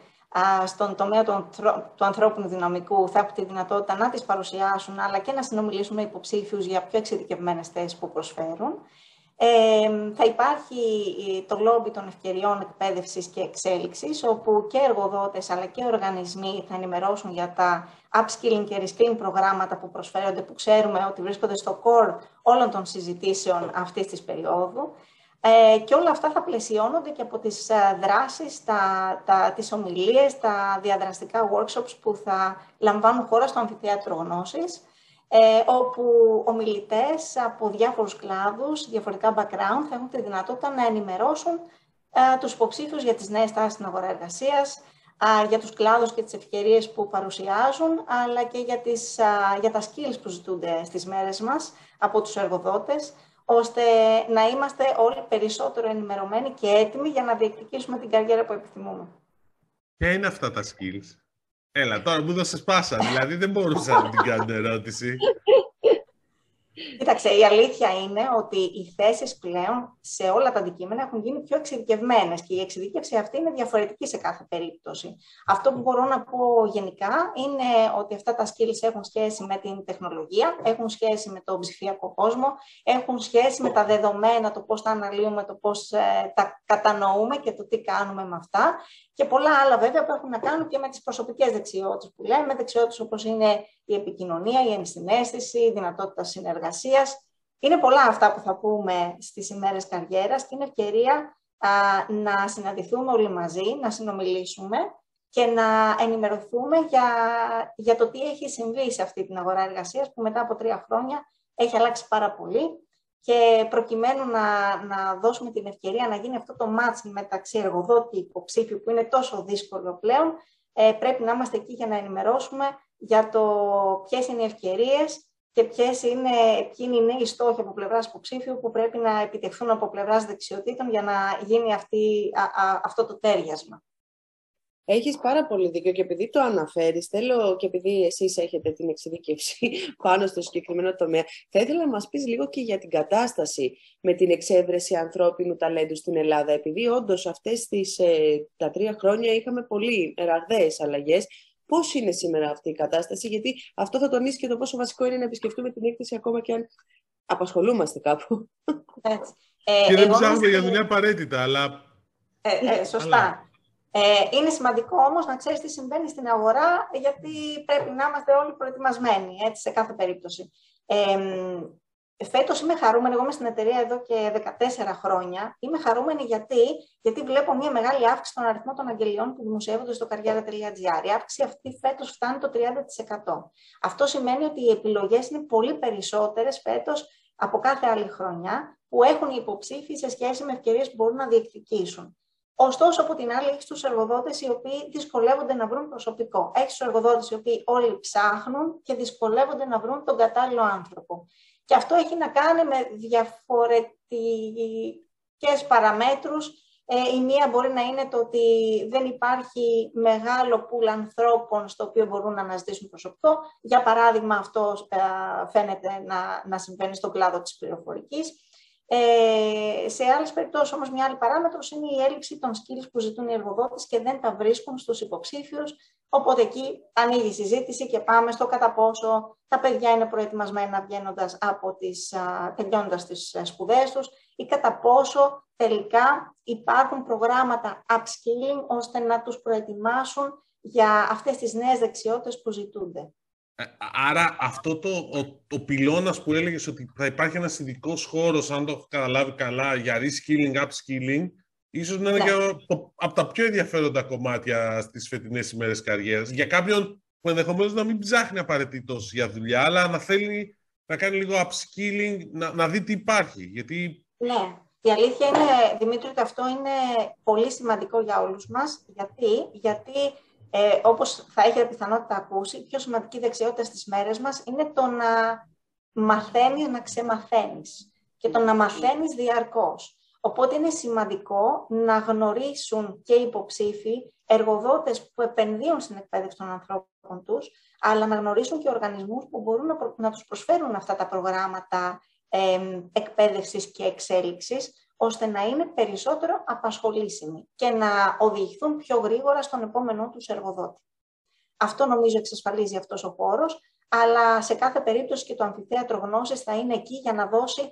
Speaker 4: στον τομέα του, του ανθρώπινου δυναμικού θα έχουν τη δυνατότητα να τις παρουσιάσουν, αλλά και να συνομιλήσουν με υποψήφιους για πιο εξειδικευμένες θέσεις που προσφέρουν. Ε, θα υπάρχει το λόμπι των ευκαιριών εκπαίδευσης και εξέλιξης, όπου και εργοδότες αλλά και οργανισμοί θα ενημερώσουν για τα upskilling και reskilling προγράμματα που προσφέρονται, που ξέρουμε ότι βρίσκονται στο core όλων των συζητήσεων αυτής της περίοδου. Ε, και όλα αυτά θα πλαισιώνονται και από τις ε, δράσεις, τα, τα, τις ομιλίες, τα διαδραστικά workshops που θα λαμβάνουν χώρα στο Αμφιθέατρο Γνώσης, ε, όπου ομιλητές από διάφορους κλάδους, διαφορετικά background, θα έχουν τη δυνατότητα να ενημερώσουν ε, τους υποψήφιους για τις νέες τάσεις στην αγορά εργασίας, για τους κλάδους και τις ευκαιρίες που παρουσιάζουν, αλλά και για, τις, για τα skills που ζητούνται στις μέρες μας από τους εργοδότες, ώστε να είμαστε όλοι περισσότερο ενημερωμένοι και έτοιμοι για να διεκδικήσουμε την καριέρα που επιθυμούμε.
Speaker 2: Ποια είναι αυτά τα skills? Έλα, τώρα μου δώσες πάσα. Δηλαδή δεν μπορούσα να την κάνω ερώτηση.
Speaker 4: Κοίταξε, η αλήθεια είναι ότι οι θέσεις πλέον σε όλα τα αντικείμενα έχουν γίνει πιο εξειδικευμένες και η εξειδίκευση αυτή είναι διαφορετική σε κάθε περίπτωση. Αυτό που μπορώ να πω γενικά είναι ότι αυτά τα skills έχουν σχέση με την τεχνολογία, έχουν σχέση με τον ψηφιακό κόσμο, έχουν σχέση με τα δεδομένα, το πώς τα αναλύουμε, το πώς ε, τα κατανοούμε και το τι κάνουμε με αυτά. Και πολλά άλλα βέβαια που έχουν να κάνουν και με τις προσωπικές δεξιότητες που λέμε, δεξιότητες όπως είναι η επικοινωνία, η ενσυναίσθηση, η δυνατότητα συνεργασίας. Είναι πολλά αυτά που θα πούμε στις ημέρες καριέρας και είναι ευκαιρία να συναντηθούμε όλοι μαζί, να συνομιλήσουμε και να ενημερωθούμε για, για το τι έχει συμβεί σε αυτή την αγορά εργασίας που μετά από τρία χρόνια έχει αλλάξει πάρα πολύ και προκειμένου να, να δώσουμε την ευκαιρία να γίνει αυτό το match μεταξύ εργοδότη και υποψήφιου που είναι τόσο δύσκολο πλέον, ε, πρέπει να είμαστε εκεί για να ενημερώσουμε για το ποιες είναι οι ευκαιρίες και ποιες είναι, ποιοι είναι οι νέοι στόχοι από πλευράς υποψήφιου που πρέπει να επιτευχθούν από πλευράς δεξιοτήτων για να γίνει αυτή, αυτό το τέριασμα.
Speaker 1: Έχεις πάρα πολύ δίκιο και επειδή το αναφέρεις, θέλω και επειδή εσείς έχετε την εξειδικεύση πάνω στο συγκεκριμένο τομέα, θα ήθελα να μας πεις λίγο και για την κατάσταση με την εξέβρεση ανθρώπινου ταλέντου στην Ελλάδα, επειδή όντως αυτές τις, ε, τα τρία χρόνια είχαμε πολύ ραγδαίες αλλαγές. Πώς είναι σήμερα αυτή η κατάσταση, γιατί αυτό θα τονίσει και το πόσο βασικό είναι να επισκεφτούμε την έκθεση ακόμα και αν απασχολούμαστε κάπου.
Speaker 2: Έτσι. Ε, και δεν ψάχνουμε για δουλειά απαραίτητα, αλλά...
Speaker 4: Ε, ε, σωστά. Ε, είναι σημαντικό όμως να ξέρεις τι συμβαίνει στην αγορά, γιατί πρέπει να είμαστε όλοι προετοιμασμένοι, έτσι, σε κάθε περίπτωση. Ε, φέτος είμαι χαρούμενη, εγώ είμαι στην εταιρεία εδώ και 14 χρόνια. Είμαι χαρούμενη γιατί, γιατί βλέπω μια μεγάλη αύξηση στον αριθμό των αγγελιών που δημοσιεύονται στο καριέρα.gr. Η αύξηση αυτή φέτος φτάνει το 30%. Αυτό σημαίνει ότι οι επιλογές είναι πολύ περισσότερες φέτος από κάθε άλλη χρονιά που έχουν οι υποψήφοι σε σχέση με ευκαιρίες που μπορούν να διεκδικήσουν. Ωστόσο, από την άλλη, έχεις τους εργοδότες οι οποίοι δυσκολεύονται να βρουν προσωπικό. Έχεις τους εργοδότες οι οποίοι όλοι ψάχνουν και δυσκολεύονται να βρουν τον κατάλληλο άνθρωπο. Και αυτό έχει να κάνει με διαφορετικές παραμέτρους. Ε, η μία μπορεί να είναι το ότι δεν υπάρχει μεγάλο πουλ ανθρώπων στο οποίο μπορούν να αναζητήσουν προσωπικό. Για παράδειγμα, αυτό ε, φαίνεται να, να συμβαίνει στον κλάδο της πληροφορικής. Ε, σε άλλες περιπτώσεις, όμως, μια άλλη παράμετρος είναι η έλλειψη των skills που ζητούν οι εργοδότες και δεν τα βρίσκουν στους υποψήφιους. Οπότε εκεί ανοίγει η συζήτηση και πάμε στο κατά πόσο τα παιδιά είναι προετοιμασμένα βγαίνοντας από τις, τελειώνοντας τις ε, σπουδές τους ή κατά πόσο τελικά υπάρχουν προγράμματα upskilling ώστε να τους προετοιμάσουν για αυτές τις νέες δεξιότητες που ζητούνται.
Speaker 2: Ε, άρα αυτό το, ο, το πυλώνας που έλεγες ότι θα υπάρχει ένας ειδικός χώρος, αν το έχω καταλάβει καλά, για reskilling, upskilling, ίσως να είναι ναι. και από τα πιο ενδιαφέροντα κομμάτια στις φετινές ημέρες καριέρας. Για κάποιον που ενδεχομένως να μην ψάχνει απαραίτητος για δουλειά, αλλά να θέλει να κάνει λίγο upskilling, να, να δει τι υπάρχει. Γιατί...
Speaker 4: Ναι. Η αλήθεια είναι, Δημήτρη, ότι αυτό είναι πολύ σημαντικό για όλους μας. Γιατί, Γιατί ε, όπως θα έχετε πιθανότητα ακούσει, η πιο σημαντική δεξιότητα στις μέρες μας είναι το να μαθαίνεις να ξεμαθαίνεις και το να μαθαίνεις διαρκώς. Οπότε είναι σημαντικό να γνωρίσουν και οι υποψήφοι, εργοδότες που επενδύουν στην εκπαίδευση των ανθρώπων τους, αλλά να γνωρίσουν και οργανισμούς που μπορούν να, να τους προσφέρουν αυτά τα προγράμματα ε, εκπαίδευσης και εξέλιξης, ώστε να είναι περισσότερο απασχολήσιμοι και να οδηγηθούν πιο γρήγορα στον επόμενό τους εργοδότη. Αυτό νομίζω εξασφαλίζει αυτός ο χώρος, αλλά σε κάθε περίπτωση και το αμφιθέατρο γνώσης θα είναι εκεί για να δώσει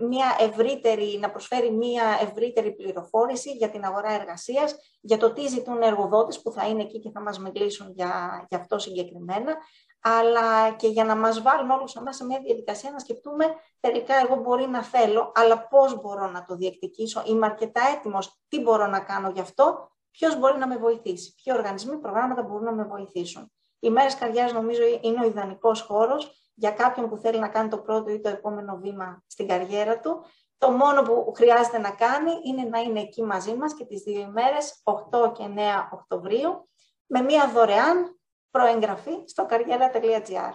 Speaker 4: μια ευρύτερη, να προσφέρει μια ευρύτερη πληροφόρηση για την αγορά εργασίας, για το τι ζητούν εργοδότες που θα είναι εκεί και θα μας μιλήσουν για, για αυτό συγκεκριμένα, αλλά και για να μας βάλουν όλους εμάς σε μια διαδικασία να σκεφτούμε τελικά εγώ μπορεί να θέλω, αλλά πώς μπορώ να το διεκδικήσω, είμαι αρκετά έτοιμος, τι μπορώ να κάνω γι' αυτό, ποιος μπορεί να με βοηθήσει, ποιοι οργανισμοί, προγράμματα μπορούν να με βοηθήσουν. Οι μέρες καρδιάς νομίζω είναι ο ιδανικός χώρος για κάποιον που θέλει να κάνει το πρώτο ή το επόμενο βήμα στην καριέρα του. Το μόνο που χρειάζεται να κάνει είναι να είναι εκεί μαζί μας και τις δύο ημέρες, 8 και 9 Οκτωβρίου, με μία δωρεάν προεγγραφή στο kariera.gr.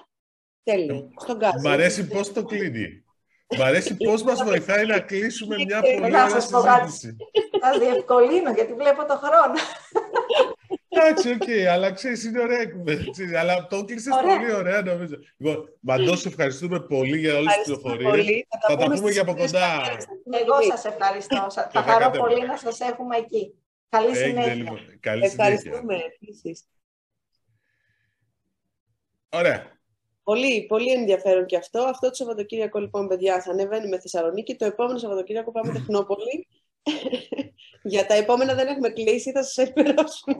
Speaker 1: Τέλειο. Στον
Speaker 2: Μ' αρέσει πώς το κλείνει. Μ' αρέσει πώς μας βοηθάει να κλείσουμε μια πολύ ωραία συζήτηση.
Speaker 4: Θα διευκολύνω γιατί βλέπω το χρόνο.
Speaker 2: Εντάξει, οκ, αλλά ξέρεις, είναι ωραία κουβέντα. Αλλά το κλείσε πολύ ωραία, νομίζω. Λοιπόν, Μαντώ, ευχαριστούμε πολύ για όλες τις πληροφορίες. Θα τα πούμε και από κοντά.
Speaker 4: Εγώ σας ευχαριστώ. Θα χαρώ πολύ να σας έχουμε εκεί. Καλή συνέχεια. Λοιπόν.
Speaker 2: Καλή
Speaker 1: Ευχαριστούμε
Speaker 2: Ωραία.
Speaker 1: Πολύ, πολύ ενδιαφέρον και αυτό. Αυτό το Σαββατοκύριακο, λοιπόν, παιδιά, θα ανεβαίνουμε Θεσσαλονίκη. Το επόμενο Σαββατοκύριακο πάμε Τεχνόπολη. Για τα επόμενα δεν έχουμε κλείσει, θα σας ενημερώσουμε.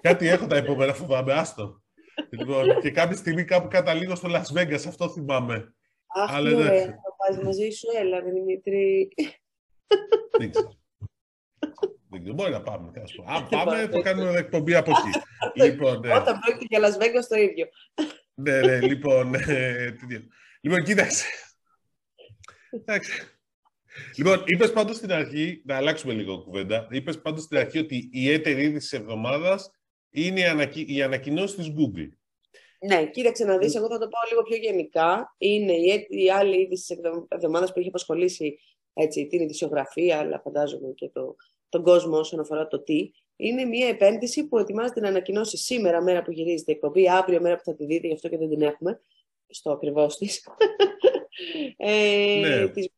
Speaker 2: Κάτι έχω τα επόμενα, φοβάμαι, άστο. Λοιπόν, και κάποια στιγμή κάπου καταλήγω στο Las Vegas, αυτό θυμάμαι.
Speaker 1: Αχ, Αλλά, ναι, θα πάει μαζί σου, έλα, Δημήτρη.
Speaker 2: Δεν ξέρω. Δεν ξέρω, μπορεί να πάμε. Αν πάμε, θα κάνουμε εκπομπή από εκεί.
Speaker 1: λοιπόν, ναι. Όταν πρόκειται για Las Vegas, το ίδιο.
Speaker 2: ναι, ναι, λοιπόν. Ε, λοιπόν, κοίταξε. Εντάξει. Λοιπόν, είπες πάντως στην αρχή, να αλλάξουμε λίγο κουβέντα. Είπες πάντως στην αρχή ότι η έτερη είδηση της εβδομάδας είναι η, ανακοι... η ανακοινώση της Google.
Speaker 1: Ναι, κοίταξε να δεις, εγώ θα το πάω λίγο πιο γενικά. Είναι η, η άλλη είδηση της εβδομάδας που έχει απασχολήσει έτσι, την ειδησιογραφία, αλλά φαντάζομαι και το, τον κόσμο όσον αφορά το τι. είναι μια επένδυση που ετοιμάζεται να ανακοινώσει σήμερα, μέρα που γυρίζεται η εκπομπή, αύριο, μέρα που θα τη δείτε, γι' αυτό και δεν την έχουμε, στο ακριβώς της. ε,
Speaker 2: Ναι.
Speaker 1: της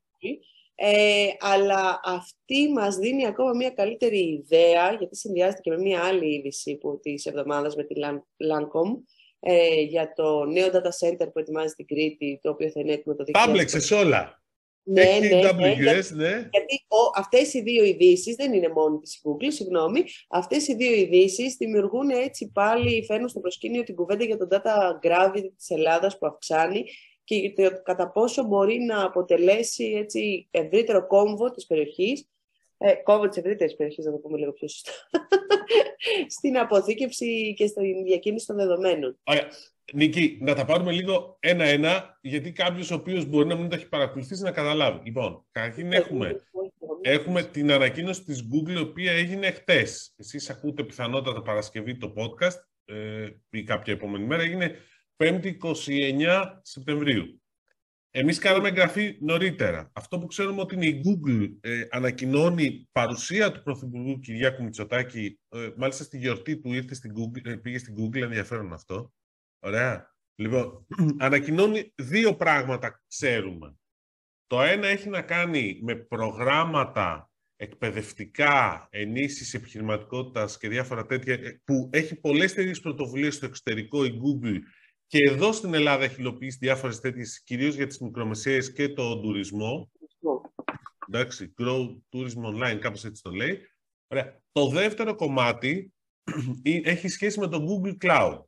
Speaker 1: ε, αλλά αυτή μας δίνει ακόμα μια καλύτερη ιδέα, γιατί συνδυάζεται και με μια άλλη είδηση που της εβδομάδας με τη Lan- Lancom, ε, για το νέο data center που ετοιμάζει στην Κρήτη, το οποίο θα είναι έτοιμο το 2020.
Speaker 2: Τα μπλέξες όλα.
Speaker 1: Ναι,
Speaker 2: Έχει
Speaker 1: ναι, ναι,
Speaker 2: AWS, ναι.
Speaker 1: γιατί ο, αυτές οι δύο ειδήσεις δεν είναι μόνο της Google, συγγνώμη. Αυτές οι δύο ειδήσεις δημιουργούν έτσι πάλι, φέρνουν στο προσκήνιο την κουβέντα για το data gravity της Ελλάδας που αυξάνει και για το κατά πόσο μπορεί να αποτελέσει έτσι ευρύτερο κόμβο της περιοχής, ε, κόμβο της ευρύτερης περιοχής, να το πούμε λίγο πιο σωστά, στην αποθήκευση και στην διακίνηση των δεδομένων.
Speaker 2: Ωραία. Νίκη, να τα πάρουμε λίγο ένα-ένα, γιατί κάποιο ο οποίο μπορεί να μην τα έχει παρακολουθήσει να καταλάβει. Λοιπόν, καταρχήν έχουμε, έχουμε την ανακοίνωση της Google, η οποία έγινε χτες. Εσείς ακούτε πιθανότατα Παρασκευή το podcast ε, ή κάποια επόμενη μέρα. Έγινε 5η 29 Σεπτεμβρίου. Εμείς κάναμε εγγραφή νωρίτερα. Αυτό που ξέρουμε ότι είναι η Google ε, ανακοινώνει παρουσία του Πρωθυπουργού Κυριάκου Μητσοτάκη. Ε, μάλιστα στη γιορτή του ήρθε στην Google, ε, πήγε στην Google, ενδιαφέρον αυτό. Ωραία. Λοιπόν, ανακοινώνει δύο πράγματα ξέρουμε. Το ένα έχει να κάνει με προγράμματα εκπαιδευτικά, ενίσχυσης επιχειρηματικότητας και διάφορα τέτοια, ε, που έχει πολλές τέτοιες πρωτοβουλίες στο εξωτερικό η Google και εδώ στην Ελλάδα έχει υλοποιήσει διάφορες τέτοιες, κυρίως για τις μικρομεσαίες και τον τουρισμό. Εντάξει, Grow Tourism Online, κάπως έτσι το λέει. Ωραία. Το δεύτερο κομμάτι έχει σχέση με το Google Cloud.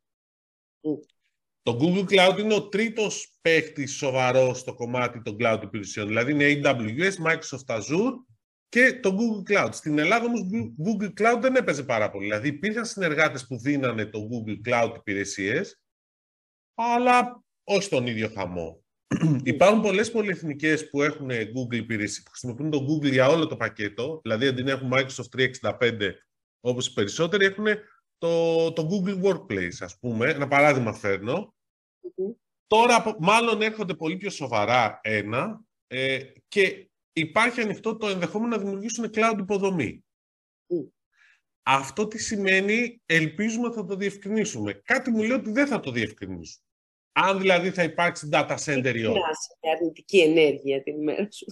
Speaker 2: Το Google Cloud είναι ο τρίτος παίχτης σοβαρός στο κομμάτι των cloud υπηρεσιών. Δηλαδή είναι AWS, Microsoft Azure και το Google Cloud. Στην Ελλάδα όμως Google Cloud δεν έπαιζε πάρα πολύ. Δηλαδή υπήρχαν συνεργάτες που δίνανε το Google Cloud υπηρεσίες, αλλά όχι στον ίδιο χαμό. Υπάρχουν πολλές πολυεθνικές που έχουν Google υπηρεσίες, που χρησιμοποιούν το Google για όλο το πακέτο, δηλαδή αντί να έχουν Microsoft 365 όπως οι περισσότεροι, έχουν το, το Google Workplace, ας πούμε. Ένα παράδειγμα φέρνω. Τώρα μάλλον έρχονται πολύ πιο σοβαρά ένα ε, και υπάρχει ανοιχτό το ενδεχόμενο να δημιουργήσουν cloud υποδομή. Αυτό τι σημαίνει, ελπίζουμε ότι θα το διευκρινίσουμε. Κάτι μου λέει ότι δεν θα το διευκρινίσουν. Αν δηλαδή θα υπάρξει data center ή όχι.
Speaker 1: Είναι αρνητική ενέργεια την ημέρα σου;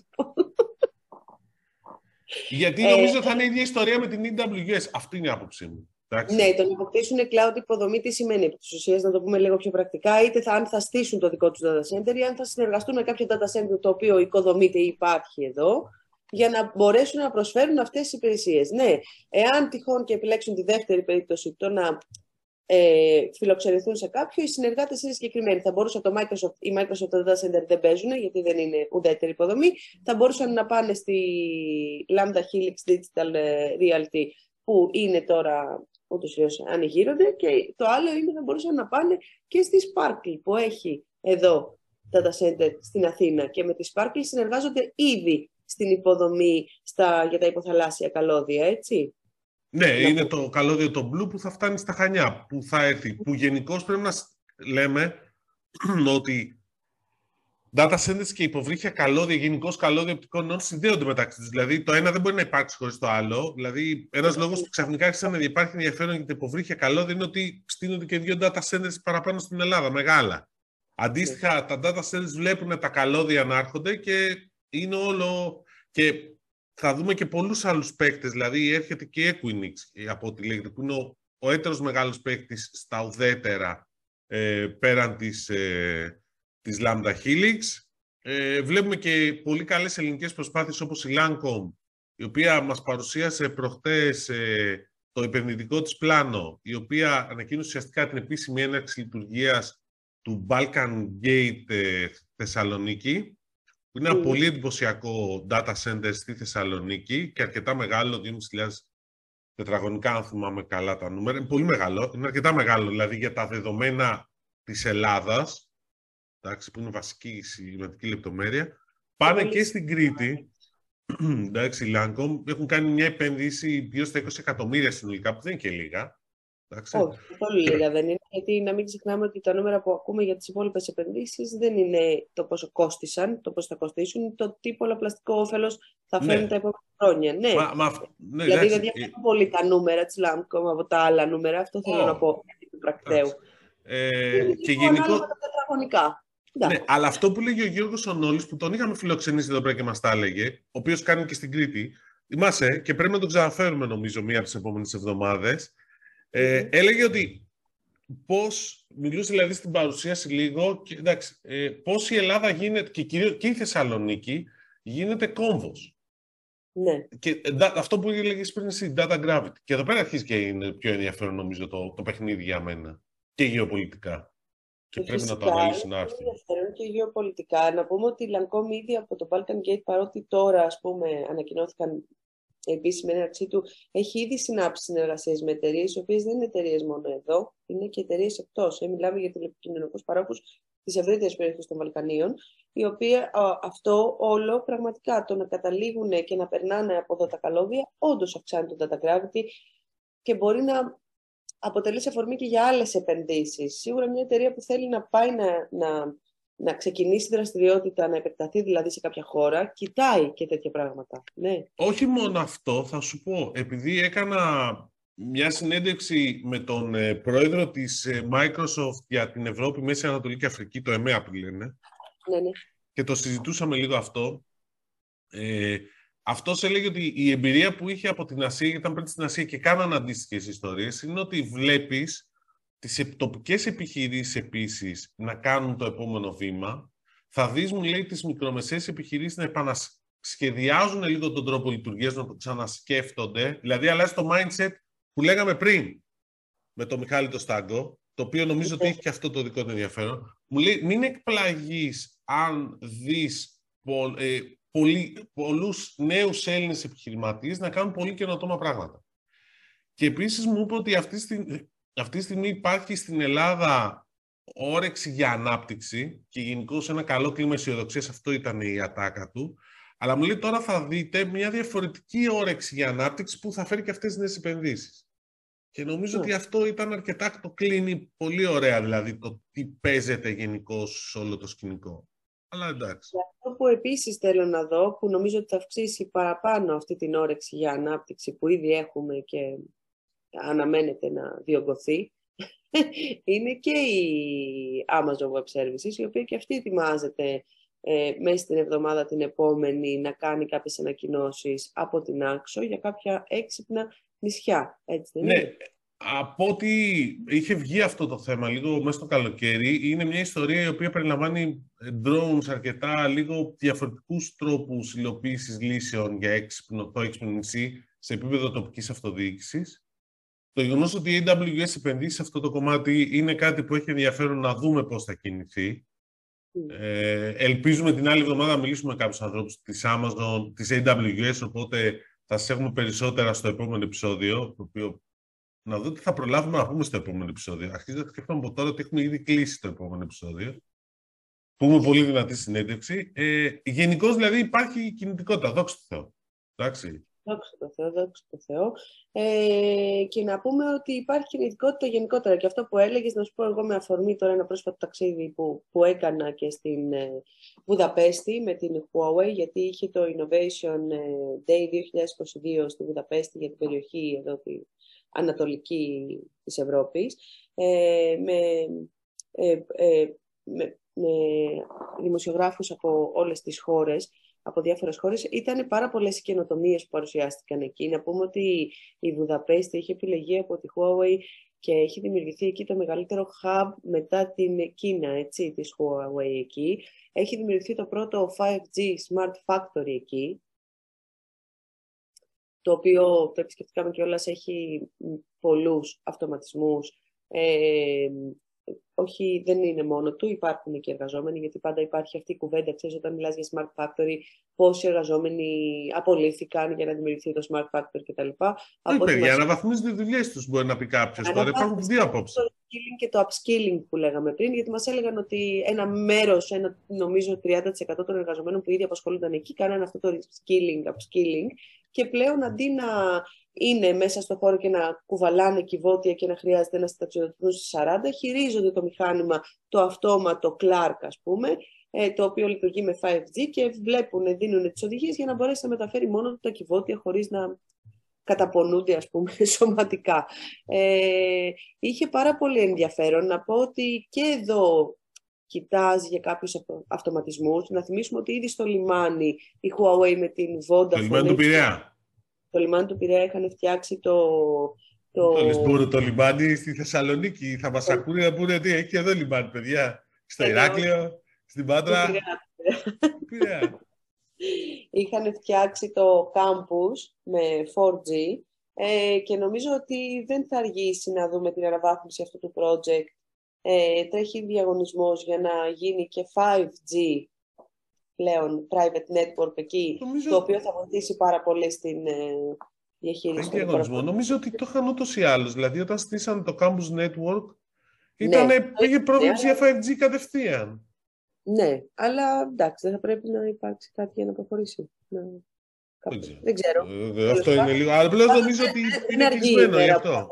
Speaker 2: Γιατί νομίζω θα είναι η ίδια ιστορία με την AWS. Αυτή είναι η άποψή μου. Εντάξει.
Speaker 1: Ναι, το να αποκτήσουν cloud υποδομή τι σημαίνει επί της ουσίας, να το πούμε λίγο πιο πρακτικά, είτε θα, αν θα στήσουν το δικό τους data center ή αν θα συνεργαστούν με κάποιο data center το οποίο οικοδομείται ή υπάρχει εδώ, για να μπορέσουν να προσφέρουν αυτές τις υπηρεσίες. Ναι, εάν τυχόν και επιλέξουν τη δεύτερη περίπτωση, το να ε, φιλοξενηθούν σε κάποιο, οι συνεργάτες είναι συγκεκριμένοι. Θα μπορούσε το Microsoft, η Microsoft Data Center δεν παίζουν, γιατί δεν είναι ουδέτερη υποδομή. Θα μπορούσαν να πάνε στη Lambda Helix Digital Realty, που είναι τώρα ούτως ή ανοιγείρονται και το άλλο είναι να μπορούσαν να πάνε και στη Sparkle που έχει εδώ data center στην Αθήνα και με τη Sparkle συνεργάζονται ήδη στην υποδομή στα, για τα υποθαλάσσια καλώδια, έτσι.
Speaker 2: Ναι, είναι το καλώδιο το Blue που θα φτάνει στα Χανιά, που θα έρθει, που γενικώς πρέπει να λέμε ότι data centers και υποβρύχια καλώδια, γενικώς καλώδια οπτικών ινών συνδέονται μεταξύ τους. Δηλαδή, το ένα δεν μπορεί να υπάρξει χωρίς το άλλο. Δηλαδή, ένας λόγος που ξαφνικά άρχισαν να υπάρχει ενδιαφέρον για τα υποβρύχια καλώδια είναι ότι στείνονται και δύο data centers παραπάνω στην Ελλάδα, μεγάλα. Αντίστοιχα, τα data centers βλέπουν τα καλώδια να έρχονται και είναι όλο. Και θα δούμε και πολλούς άλλους παίκτες, δηλαδή έρχεται και η Equinix, από ό,τι λέγεται, που είναι ο, ο έτερος μεγάλος παίκτης στα ουδέτερα ε, πέραν της, ε, της Lambda Helix. Ε, βλέπουμε και πολύ καλές ελληνικές προσπάθειες όπως η Lancom, η οποία μας παρουσίασε προχτές ε, το επενδυτικό της πλάνο, η οποία ανακοίνωσε ουσιαστικά την επίσημη έναρξη λειτουργίας του Balkan Gate ε, Θεσσαλονίκη, που είναι ένα πολύ εντυπωσιακό data center στη Θεσσαλονίκη και αρκετά μεγάλο, 2.500 τετραγωνικά, αν θυμάμαι καλά τα νούμερα. Είναι πολύ μεγάλο, είναι αρκετά μεγάλο, δηλαδή για τα δεδομένα της Ελλάδας, εντάξει, που είναι βασική σημαντική λεπτομέρεια. Πάνε και στην Κρήτη, εντάξει, η Lancom, έχουν κάνει μια επένδυση γύρω στα 20 εκατομμύρια συνολικά, που δεν είναι και λίγα. Εντάξει.
Speaker 1: Όχι, πολύ λίγα δεν είναι. Γιατί να μην ξεχνάμε ότι τα νούμερα που ακούμε για τις υπόλοιπες επενδύσεις δεν είναι το πόσο κόστησαν, το πόσο θα κοστίσουν, το τι πολλαπλαστικό όφελος θα φέρουν ναι. τα επόμενα χρόνια. Ναι,
Speaker 2: μα, μα, ναι
Speaker 1: δηλαδή δεν διαφέρουν πολύ τα νούμερα της ΛΑΜΚΟ από τα άλλα νούμερα, αυτό θέλω oh. να πω του πρακτέου.
Speaker 2: Ε, και γενικό... Ναι, αλλά αυτό που λέγει ο Γιώργος Ονόλης, που τον είχαμε φιλοξενήσει εδώ πέρα και μας τα έλεγε, ο οποίος κάνει και στην Κρήτη, θυμάσαι, και πρέπει να τον ξαναφέρουμε νομίζω μία από τις επόμενες εβδομάδες, ε, έλεγε ότι πώς, μιλούσε δηλαδή στην παρουσίαση λίγο, και, εντάξει, ε, πώς η Ελλάδα γίνεται, και κυρίως και η Θεσσαλονίκη, γίνεται κόμβος.
Speaker 1: Ναι.
Speaker 2: Και ε, αυτό που έλεγες πριν εσύ, data gravity. Και εδώ πέρα αρχίζει και είναι πιο ενδιαφέρον νομίζω το, το παιχνίδι για μένα. Και γεωπολιτικά. Και πρέπει να το αναλύσουν
Speaker 1: άρθρο. Είναι ενδιαφέρον και γεωπολιτικά. Να πούμε ότι η Lancome ήδη από το Balkan Gate, παρότι τώρα ας πούμε, ανακοινώθηκαν επίσημη έναρξή του, έχει ήδη συνάψει συνεργασίες με εταιρείες, οι οποίες δεν είναι εταιρείες μόνο εδώ, είναι και εταιρείες εκτός. Ε, μιλάμε για τηλεπικοινωνικούς παρόχους της ευρύτερης περιοχής των Βαλκανίων, οι οποίοι αυτό όλο πραγματικά το να καταλήγουν και να περνάνε από εδώ τα καλώδια, όντως αυξάνει τον data gravity και μπορεί να αποτελεί αφορμή και για άλλες επενδύσεις. Σίγουρα μια εταιρεία που θέλει να πάει να, να να ξεκινήσει δραστηριότητα, να επεκταθεί δηλαδή σε κάποια χώρα, κοιτάει και τέτοια πράγματα. Ναι.
Speaker 2: Όχι μόνο αυτό, θα σου πω. Επειδή έκανα μια συνέντευξη με τον ε, πρόεδρο της ε, Microsoft για την Ευρώπη, Μέση Ανατολή και Αφρική, το ΕΜΕΑ που λένε,
Speaker 1: ναι, ναι.
Speaker 2: και το συζητούσαμε λίγο αυτό, ε, αυτός έλεγε ότι η εμπειρία που είχε από την Ασία, ήταν πριν στην Ασία και κάναν αντίστοιχες ιστορίες, είναι ότι βλέπεις τις τοπικές επιχειρήσεις επίσης να κάνουν το επόμενο βήμα. Θα δεις, μου λέει, τις μικρομεσαίες επιχειρήσεις να επανασχεδιάζουν λίγο τον τρόπο λειτουργίας, να το ξανασκέφτονται. Δηλαδή, αλλάζει το mindset που λέγαμε πριν με τον Μιχάλη το Στάγκο, το οποίο νομίζω ότι έχει και αυτό το δικό του ενδιαφέρον. Μου λέει, μην εκπλαγείς αν δεις πο, ε, πολλοί, πολλούς νέους Έλληνες επιχειρηματίες να κάνουν πολύ καινοτόμα πράγματα. Και επίσης μου είπε ότι αυτή τη, αυτή τη στιγμή υπάρχει στην Ελλάδα όρεξη για ανάπτυξη και γενικώ ένα καλό κλίμα αισιοδοξίας, αυτό ήταν η ατάκα του. Αλλά μου λέει τώρα θα δείτε μια διαφορετική όρεξη για ανάπτυξη που θα φέρει και αυτές τις νέες επενδύσεις. Και νομίζω ότι αυτό ήταν αρκετά, το κλείνει πολύ ωραία, δηλαδή το τι παίζεται γενικώ σε όλο το σκηνικό. Αλλά εντάξει. Και
Speaker 1: αυτό που επίσης θέλω να δω, που νομίζω ότι θα αυξήσει παραπάνω αυτή την όρεξη για ανάπτυξη που ήδη έχουμε και αναμένεται να διωγγωθεί, είναι και η Amazon Web Services, η οποία και αυτή ετοιμάζεται ε, μέσα στην εβδομάδα την επόμενη να κάνει κάποιες ανακοινώσεις από την Άξο για κάποια έξυπνα νησιά. Έτσι δεν
Speaker 2: ναι. Από ό,τι είχε βγει αυτό το θέμα λίγο μέσα στο καλοκαίρι, είναι μια ιστορία η οποία περιλαμβάνει drones αρκετά λίγο διαφορετικούς τρόπους υλοποίησης λύσεων για έξυπνο, το έξυπνο νησί σε επίπεδο τοπικής αυτοδιοίκησης. Το γεγονός ότι η AWS επενδύσει σε αυτό το κομμάτι είναι κάτι που έχει ενδιαφέρον να δούμε πώς θα κινηθεί. Ε, ελπίζουμε την άλλη εβδομάδα να μιλήσουμε με κάποιους ανθρώπους της Amazon, της AWS, οπότε θα σας έχουμε περισσότερα στο επόμενο επεισόδιο, το οποίο να δω τι θα προλάβουμε να πούμε στο επόμενο επεισόδιο. Αρχίζω να σκέφτομαι από τώρα ότι έχουμε ήδη κλείσει το επόμενο επεισόδιο. Πούμε πολύ δυνατή συνέντευξη. Ε, Γενικώς δηλαδή υπάρχει κινητικότητα, δόξα τω Θεώ. Εντάξει.
Speaker 1: Δόξα τω Θεώ, δόξα τω Θεώ. Ε, και να πούμε ότι υπάρχει κινητικότητα γενικότερα. Και αυτό που έλεγες, να σου πω εγώ με αφορμή τώρα ένα πρόσφατο ταξίδι που, που έκανα και στην ε, Βουδαπέστη με την Huawei, γιατί είχε το Innovation ε, Day 2022 στη Βουδαπέστη για την περιοχή εδώ τη ανατολική της Ευρώπης, ε, με, ε, ε, με, με δημοσιογράφους από όλες τις χώρες από διάφορες χώρες. Ήταν πάρα πολλές οι καινοτομίες που παρουσιάστηκαν εκεί. Να πούμε ότι η Βουδαπέστη έχει επιλεγεί από τη Huawei και έχει δημιουργηθεί εκεί το μεγαλύτερο hub μετά την Κίνα, έτσι, της Huawei εκεί. Έχει δημιουργηθεί το πρώτο 5G Smart Factory εκεί, το οποίο το επισκεφτήκαμε και όλας έχει πολλούς αυτοματισμούς, ε, όχι, δεν είναι μόνο του, υπάρχουν και εργαζόμενοι, γιατί πάντα υπάρχει αυτή η κουβέντα, ξέρεις, όταν μιλάς για Smart Factory, πόσοι εργαζόμενοι απολύθηκαν για να δημιουργηθεί το Smart Factory κτλ.
Speaker 2: Όχι, παιδιά, μας... αναβαθμίζουν τι δουλειές τους, μπορεί να πει κάποιος τώρα. Υπάρχουν δύο απόψεις.
Speaker 1: Το skilling και το upskilling που λέγαμε πριν, γιατί μας έλεγαν ότι ένα μέρος, ένα, νομίζω 30% των εργαζομένων που ήδη απασχολούνταν εκεί, κάνανε αυτό το skilling, upskilling και πλέον αντί να είναι μέσα στο χώρο και να κουβαλάνε κυβότια και να χρειάζεται να στατσιοδοτηθούν στις 40, χειρίζονται το μηχάνημα το αυτόματο Clark, ας πούμε, ε, το οποίο λειτουργεί με 5G και βλέπουν, δίνουν τις οδηγίες για να μπορέσει να μεταφέρει μόνο τα κυβότια χωρίς να καταπονούνται ας πούμε σωματικά. Ε, είχε πάρα πολύ ενδιαφέρον να πω ότι και εδώ κοιτάζει για κάποιους αυτοματισμούς. Να θυμίσουμε ότι ήδη στο λιμάνι η Huawei με την Vodafone... Το
Speaker 2: λιμάνι του Πειραιά.
Speaker 1: Το λιμάνι του Πειραιά είχαν φτιάξει το...
Speaker 2: Το, το, το λιμάνι στη Θεσσαλονίκη. Θα μας ακούνε να πούνε ότι έχει εδώ λιμάνι, παιδιά. Στο Ηράκλειο, στην Πάτρα.
Speaker 1: Είχαν φτιάξει το campus με 4G ε, και νομίζω ότι δεν θα αργήσει να δούμε την αναβάθμιση αυτού του project. Ε, τρέχει διαγωνισμός για να γίνει και 5G πλέον private network εκεί, το οποίο θα βοηθήσει πάρα πολύ στην ε, διαχείριση.
Speaker 2: του διαγωνισμό. Νομίζω ότι το είχαν ούτως ή άλλως. Δηλαδή, όταν στήσαν το campus network, ήταν, ναι, πήγε πρόβλεψη για 5G κατευθείαν.
Speaker 1: Ναι, αλλά εντάξει, δεν θα πρέπει να υπάρξει κάτι για να προχωρήσει. Να... Δεν ξέρω.
Speaker 2: Ε, αυτό είναι λίγο. Αλλά απλώ νομίζω ότι είναι κλεισμένο γι' αυτό.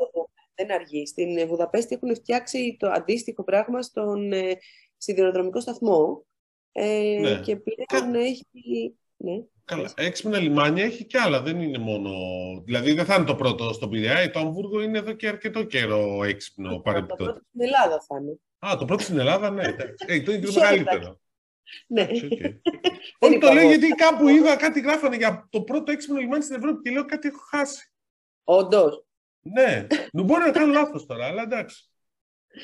Speaker 1: Δεν αργεί. Στην Βουδαπέστη έχουν φτιάξει το αντίστοιχο πράγμα στον ε, σιδηροδρομικό σταθμό. Ε, ναι. Και πλέον έχει. Ναι.
Speaker 2: Καλά. Έξυπνα λιμάνια έχει και άλλα. Δεν είναι μόνο. Δηλαδή δεν θα είναι το πρώτο στο Πειραιά. Το Αμβούργο είναι εδώ και αρκετό καιρό έξυπνο παρεμπιπτό. Το πρώτο
Speaker 1: στην Ελλάδα θα είναι.
Speaker 2: Α, το πρώτο στην Ελλάδα, ναι. Ε, το είναι το μεγαλύτερο.
Speaker 1: Ναι.
Speaker 2: Όχι, το λέω γιατί κάπου είδα κάτι γράφανε για το πρώτο έξυπνο λιμάνι στην Ευρώπη και λέω κάτι έχω χάσει.
Speaker 1: Όντως.
Speaker 2: Ναι. Μπορεί να κάνω λάθος τώρα, αλλά εντάξει.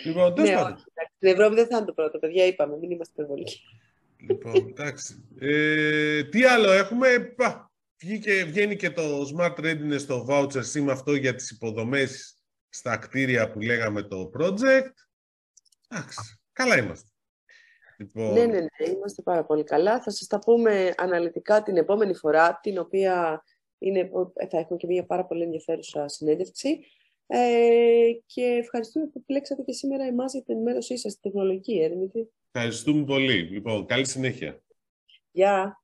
Speaker 2: Λοιπόν,
Speaker 1: ναι, όχι, Στην Ευρώπη δεν θα είναι το πρώτο, παιδιά, είπαμε, μην είμαστε υπερβολικοί.
Speaker 2: Λοιπόν, εντάξει. Ε, τι άλλο έχουμε; Πα, βγήκε, βγαίνει και το Smart Readiness στο voucher sim αυτό για τις υποδομές στα κτίρια που λέγαμε το project. Εντάξει, καλά είμαστε.
Speaker 1: Λοιπόν... Ναι, ναι, ναι, είμαστε πάρα πολύ καλά. Θα σας τα πούμε αναλυτικά την επόμενη φορά, την οποία είναι, θα έχουμε και μια πάρα πολύ ενδιαφέρουσα συνέντευξη. Ε, και ευχαριστούμε που επιλέξατε και σήμερα εμάς για την ενημέρωσή σας, στην τεχνολογική, ε,
Speaker 2: Ευχαριστούμε πολύ. Λοιπόν, καλή συνέχεια.
Speaker 1: Γεια.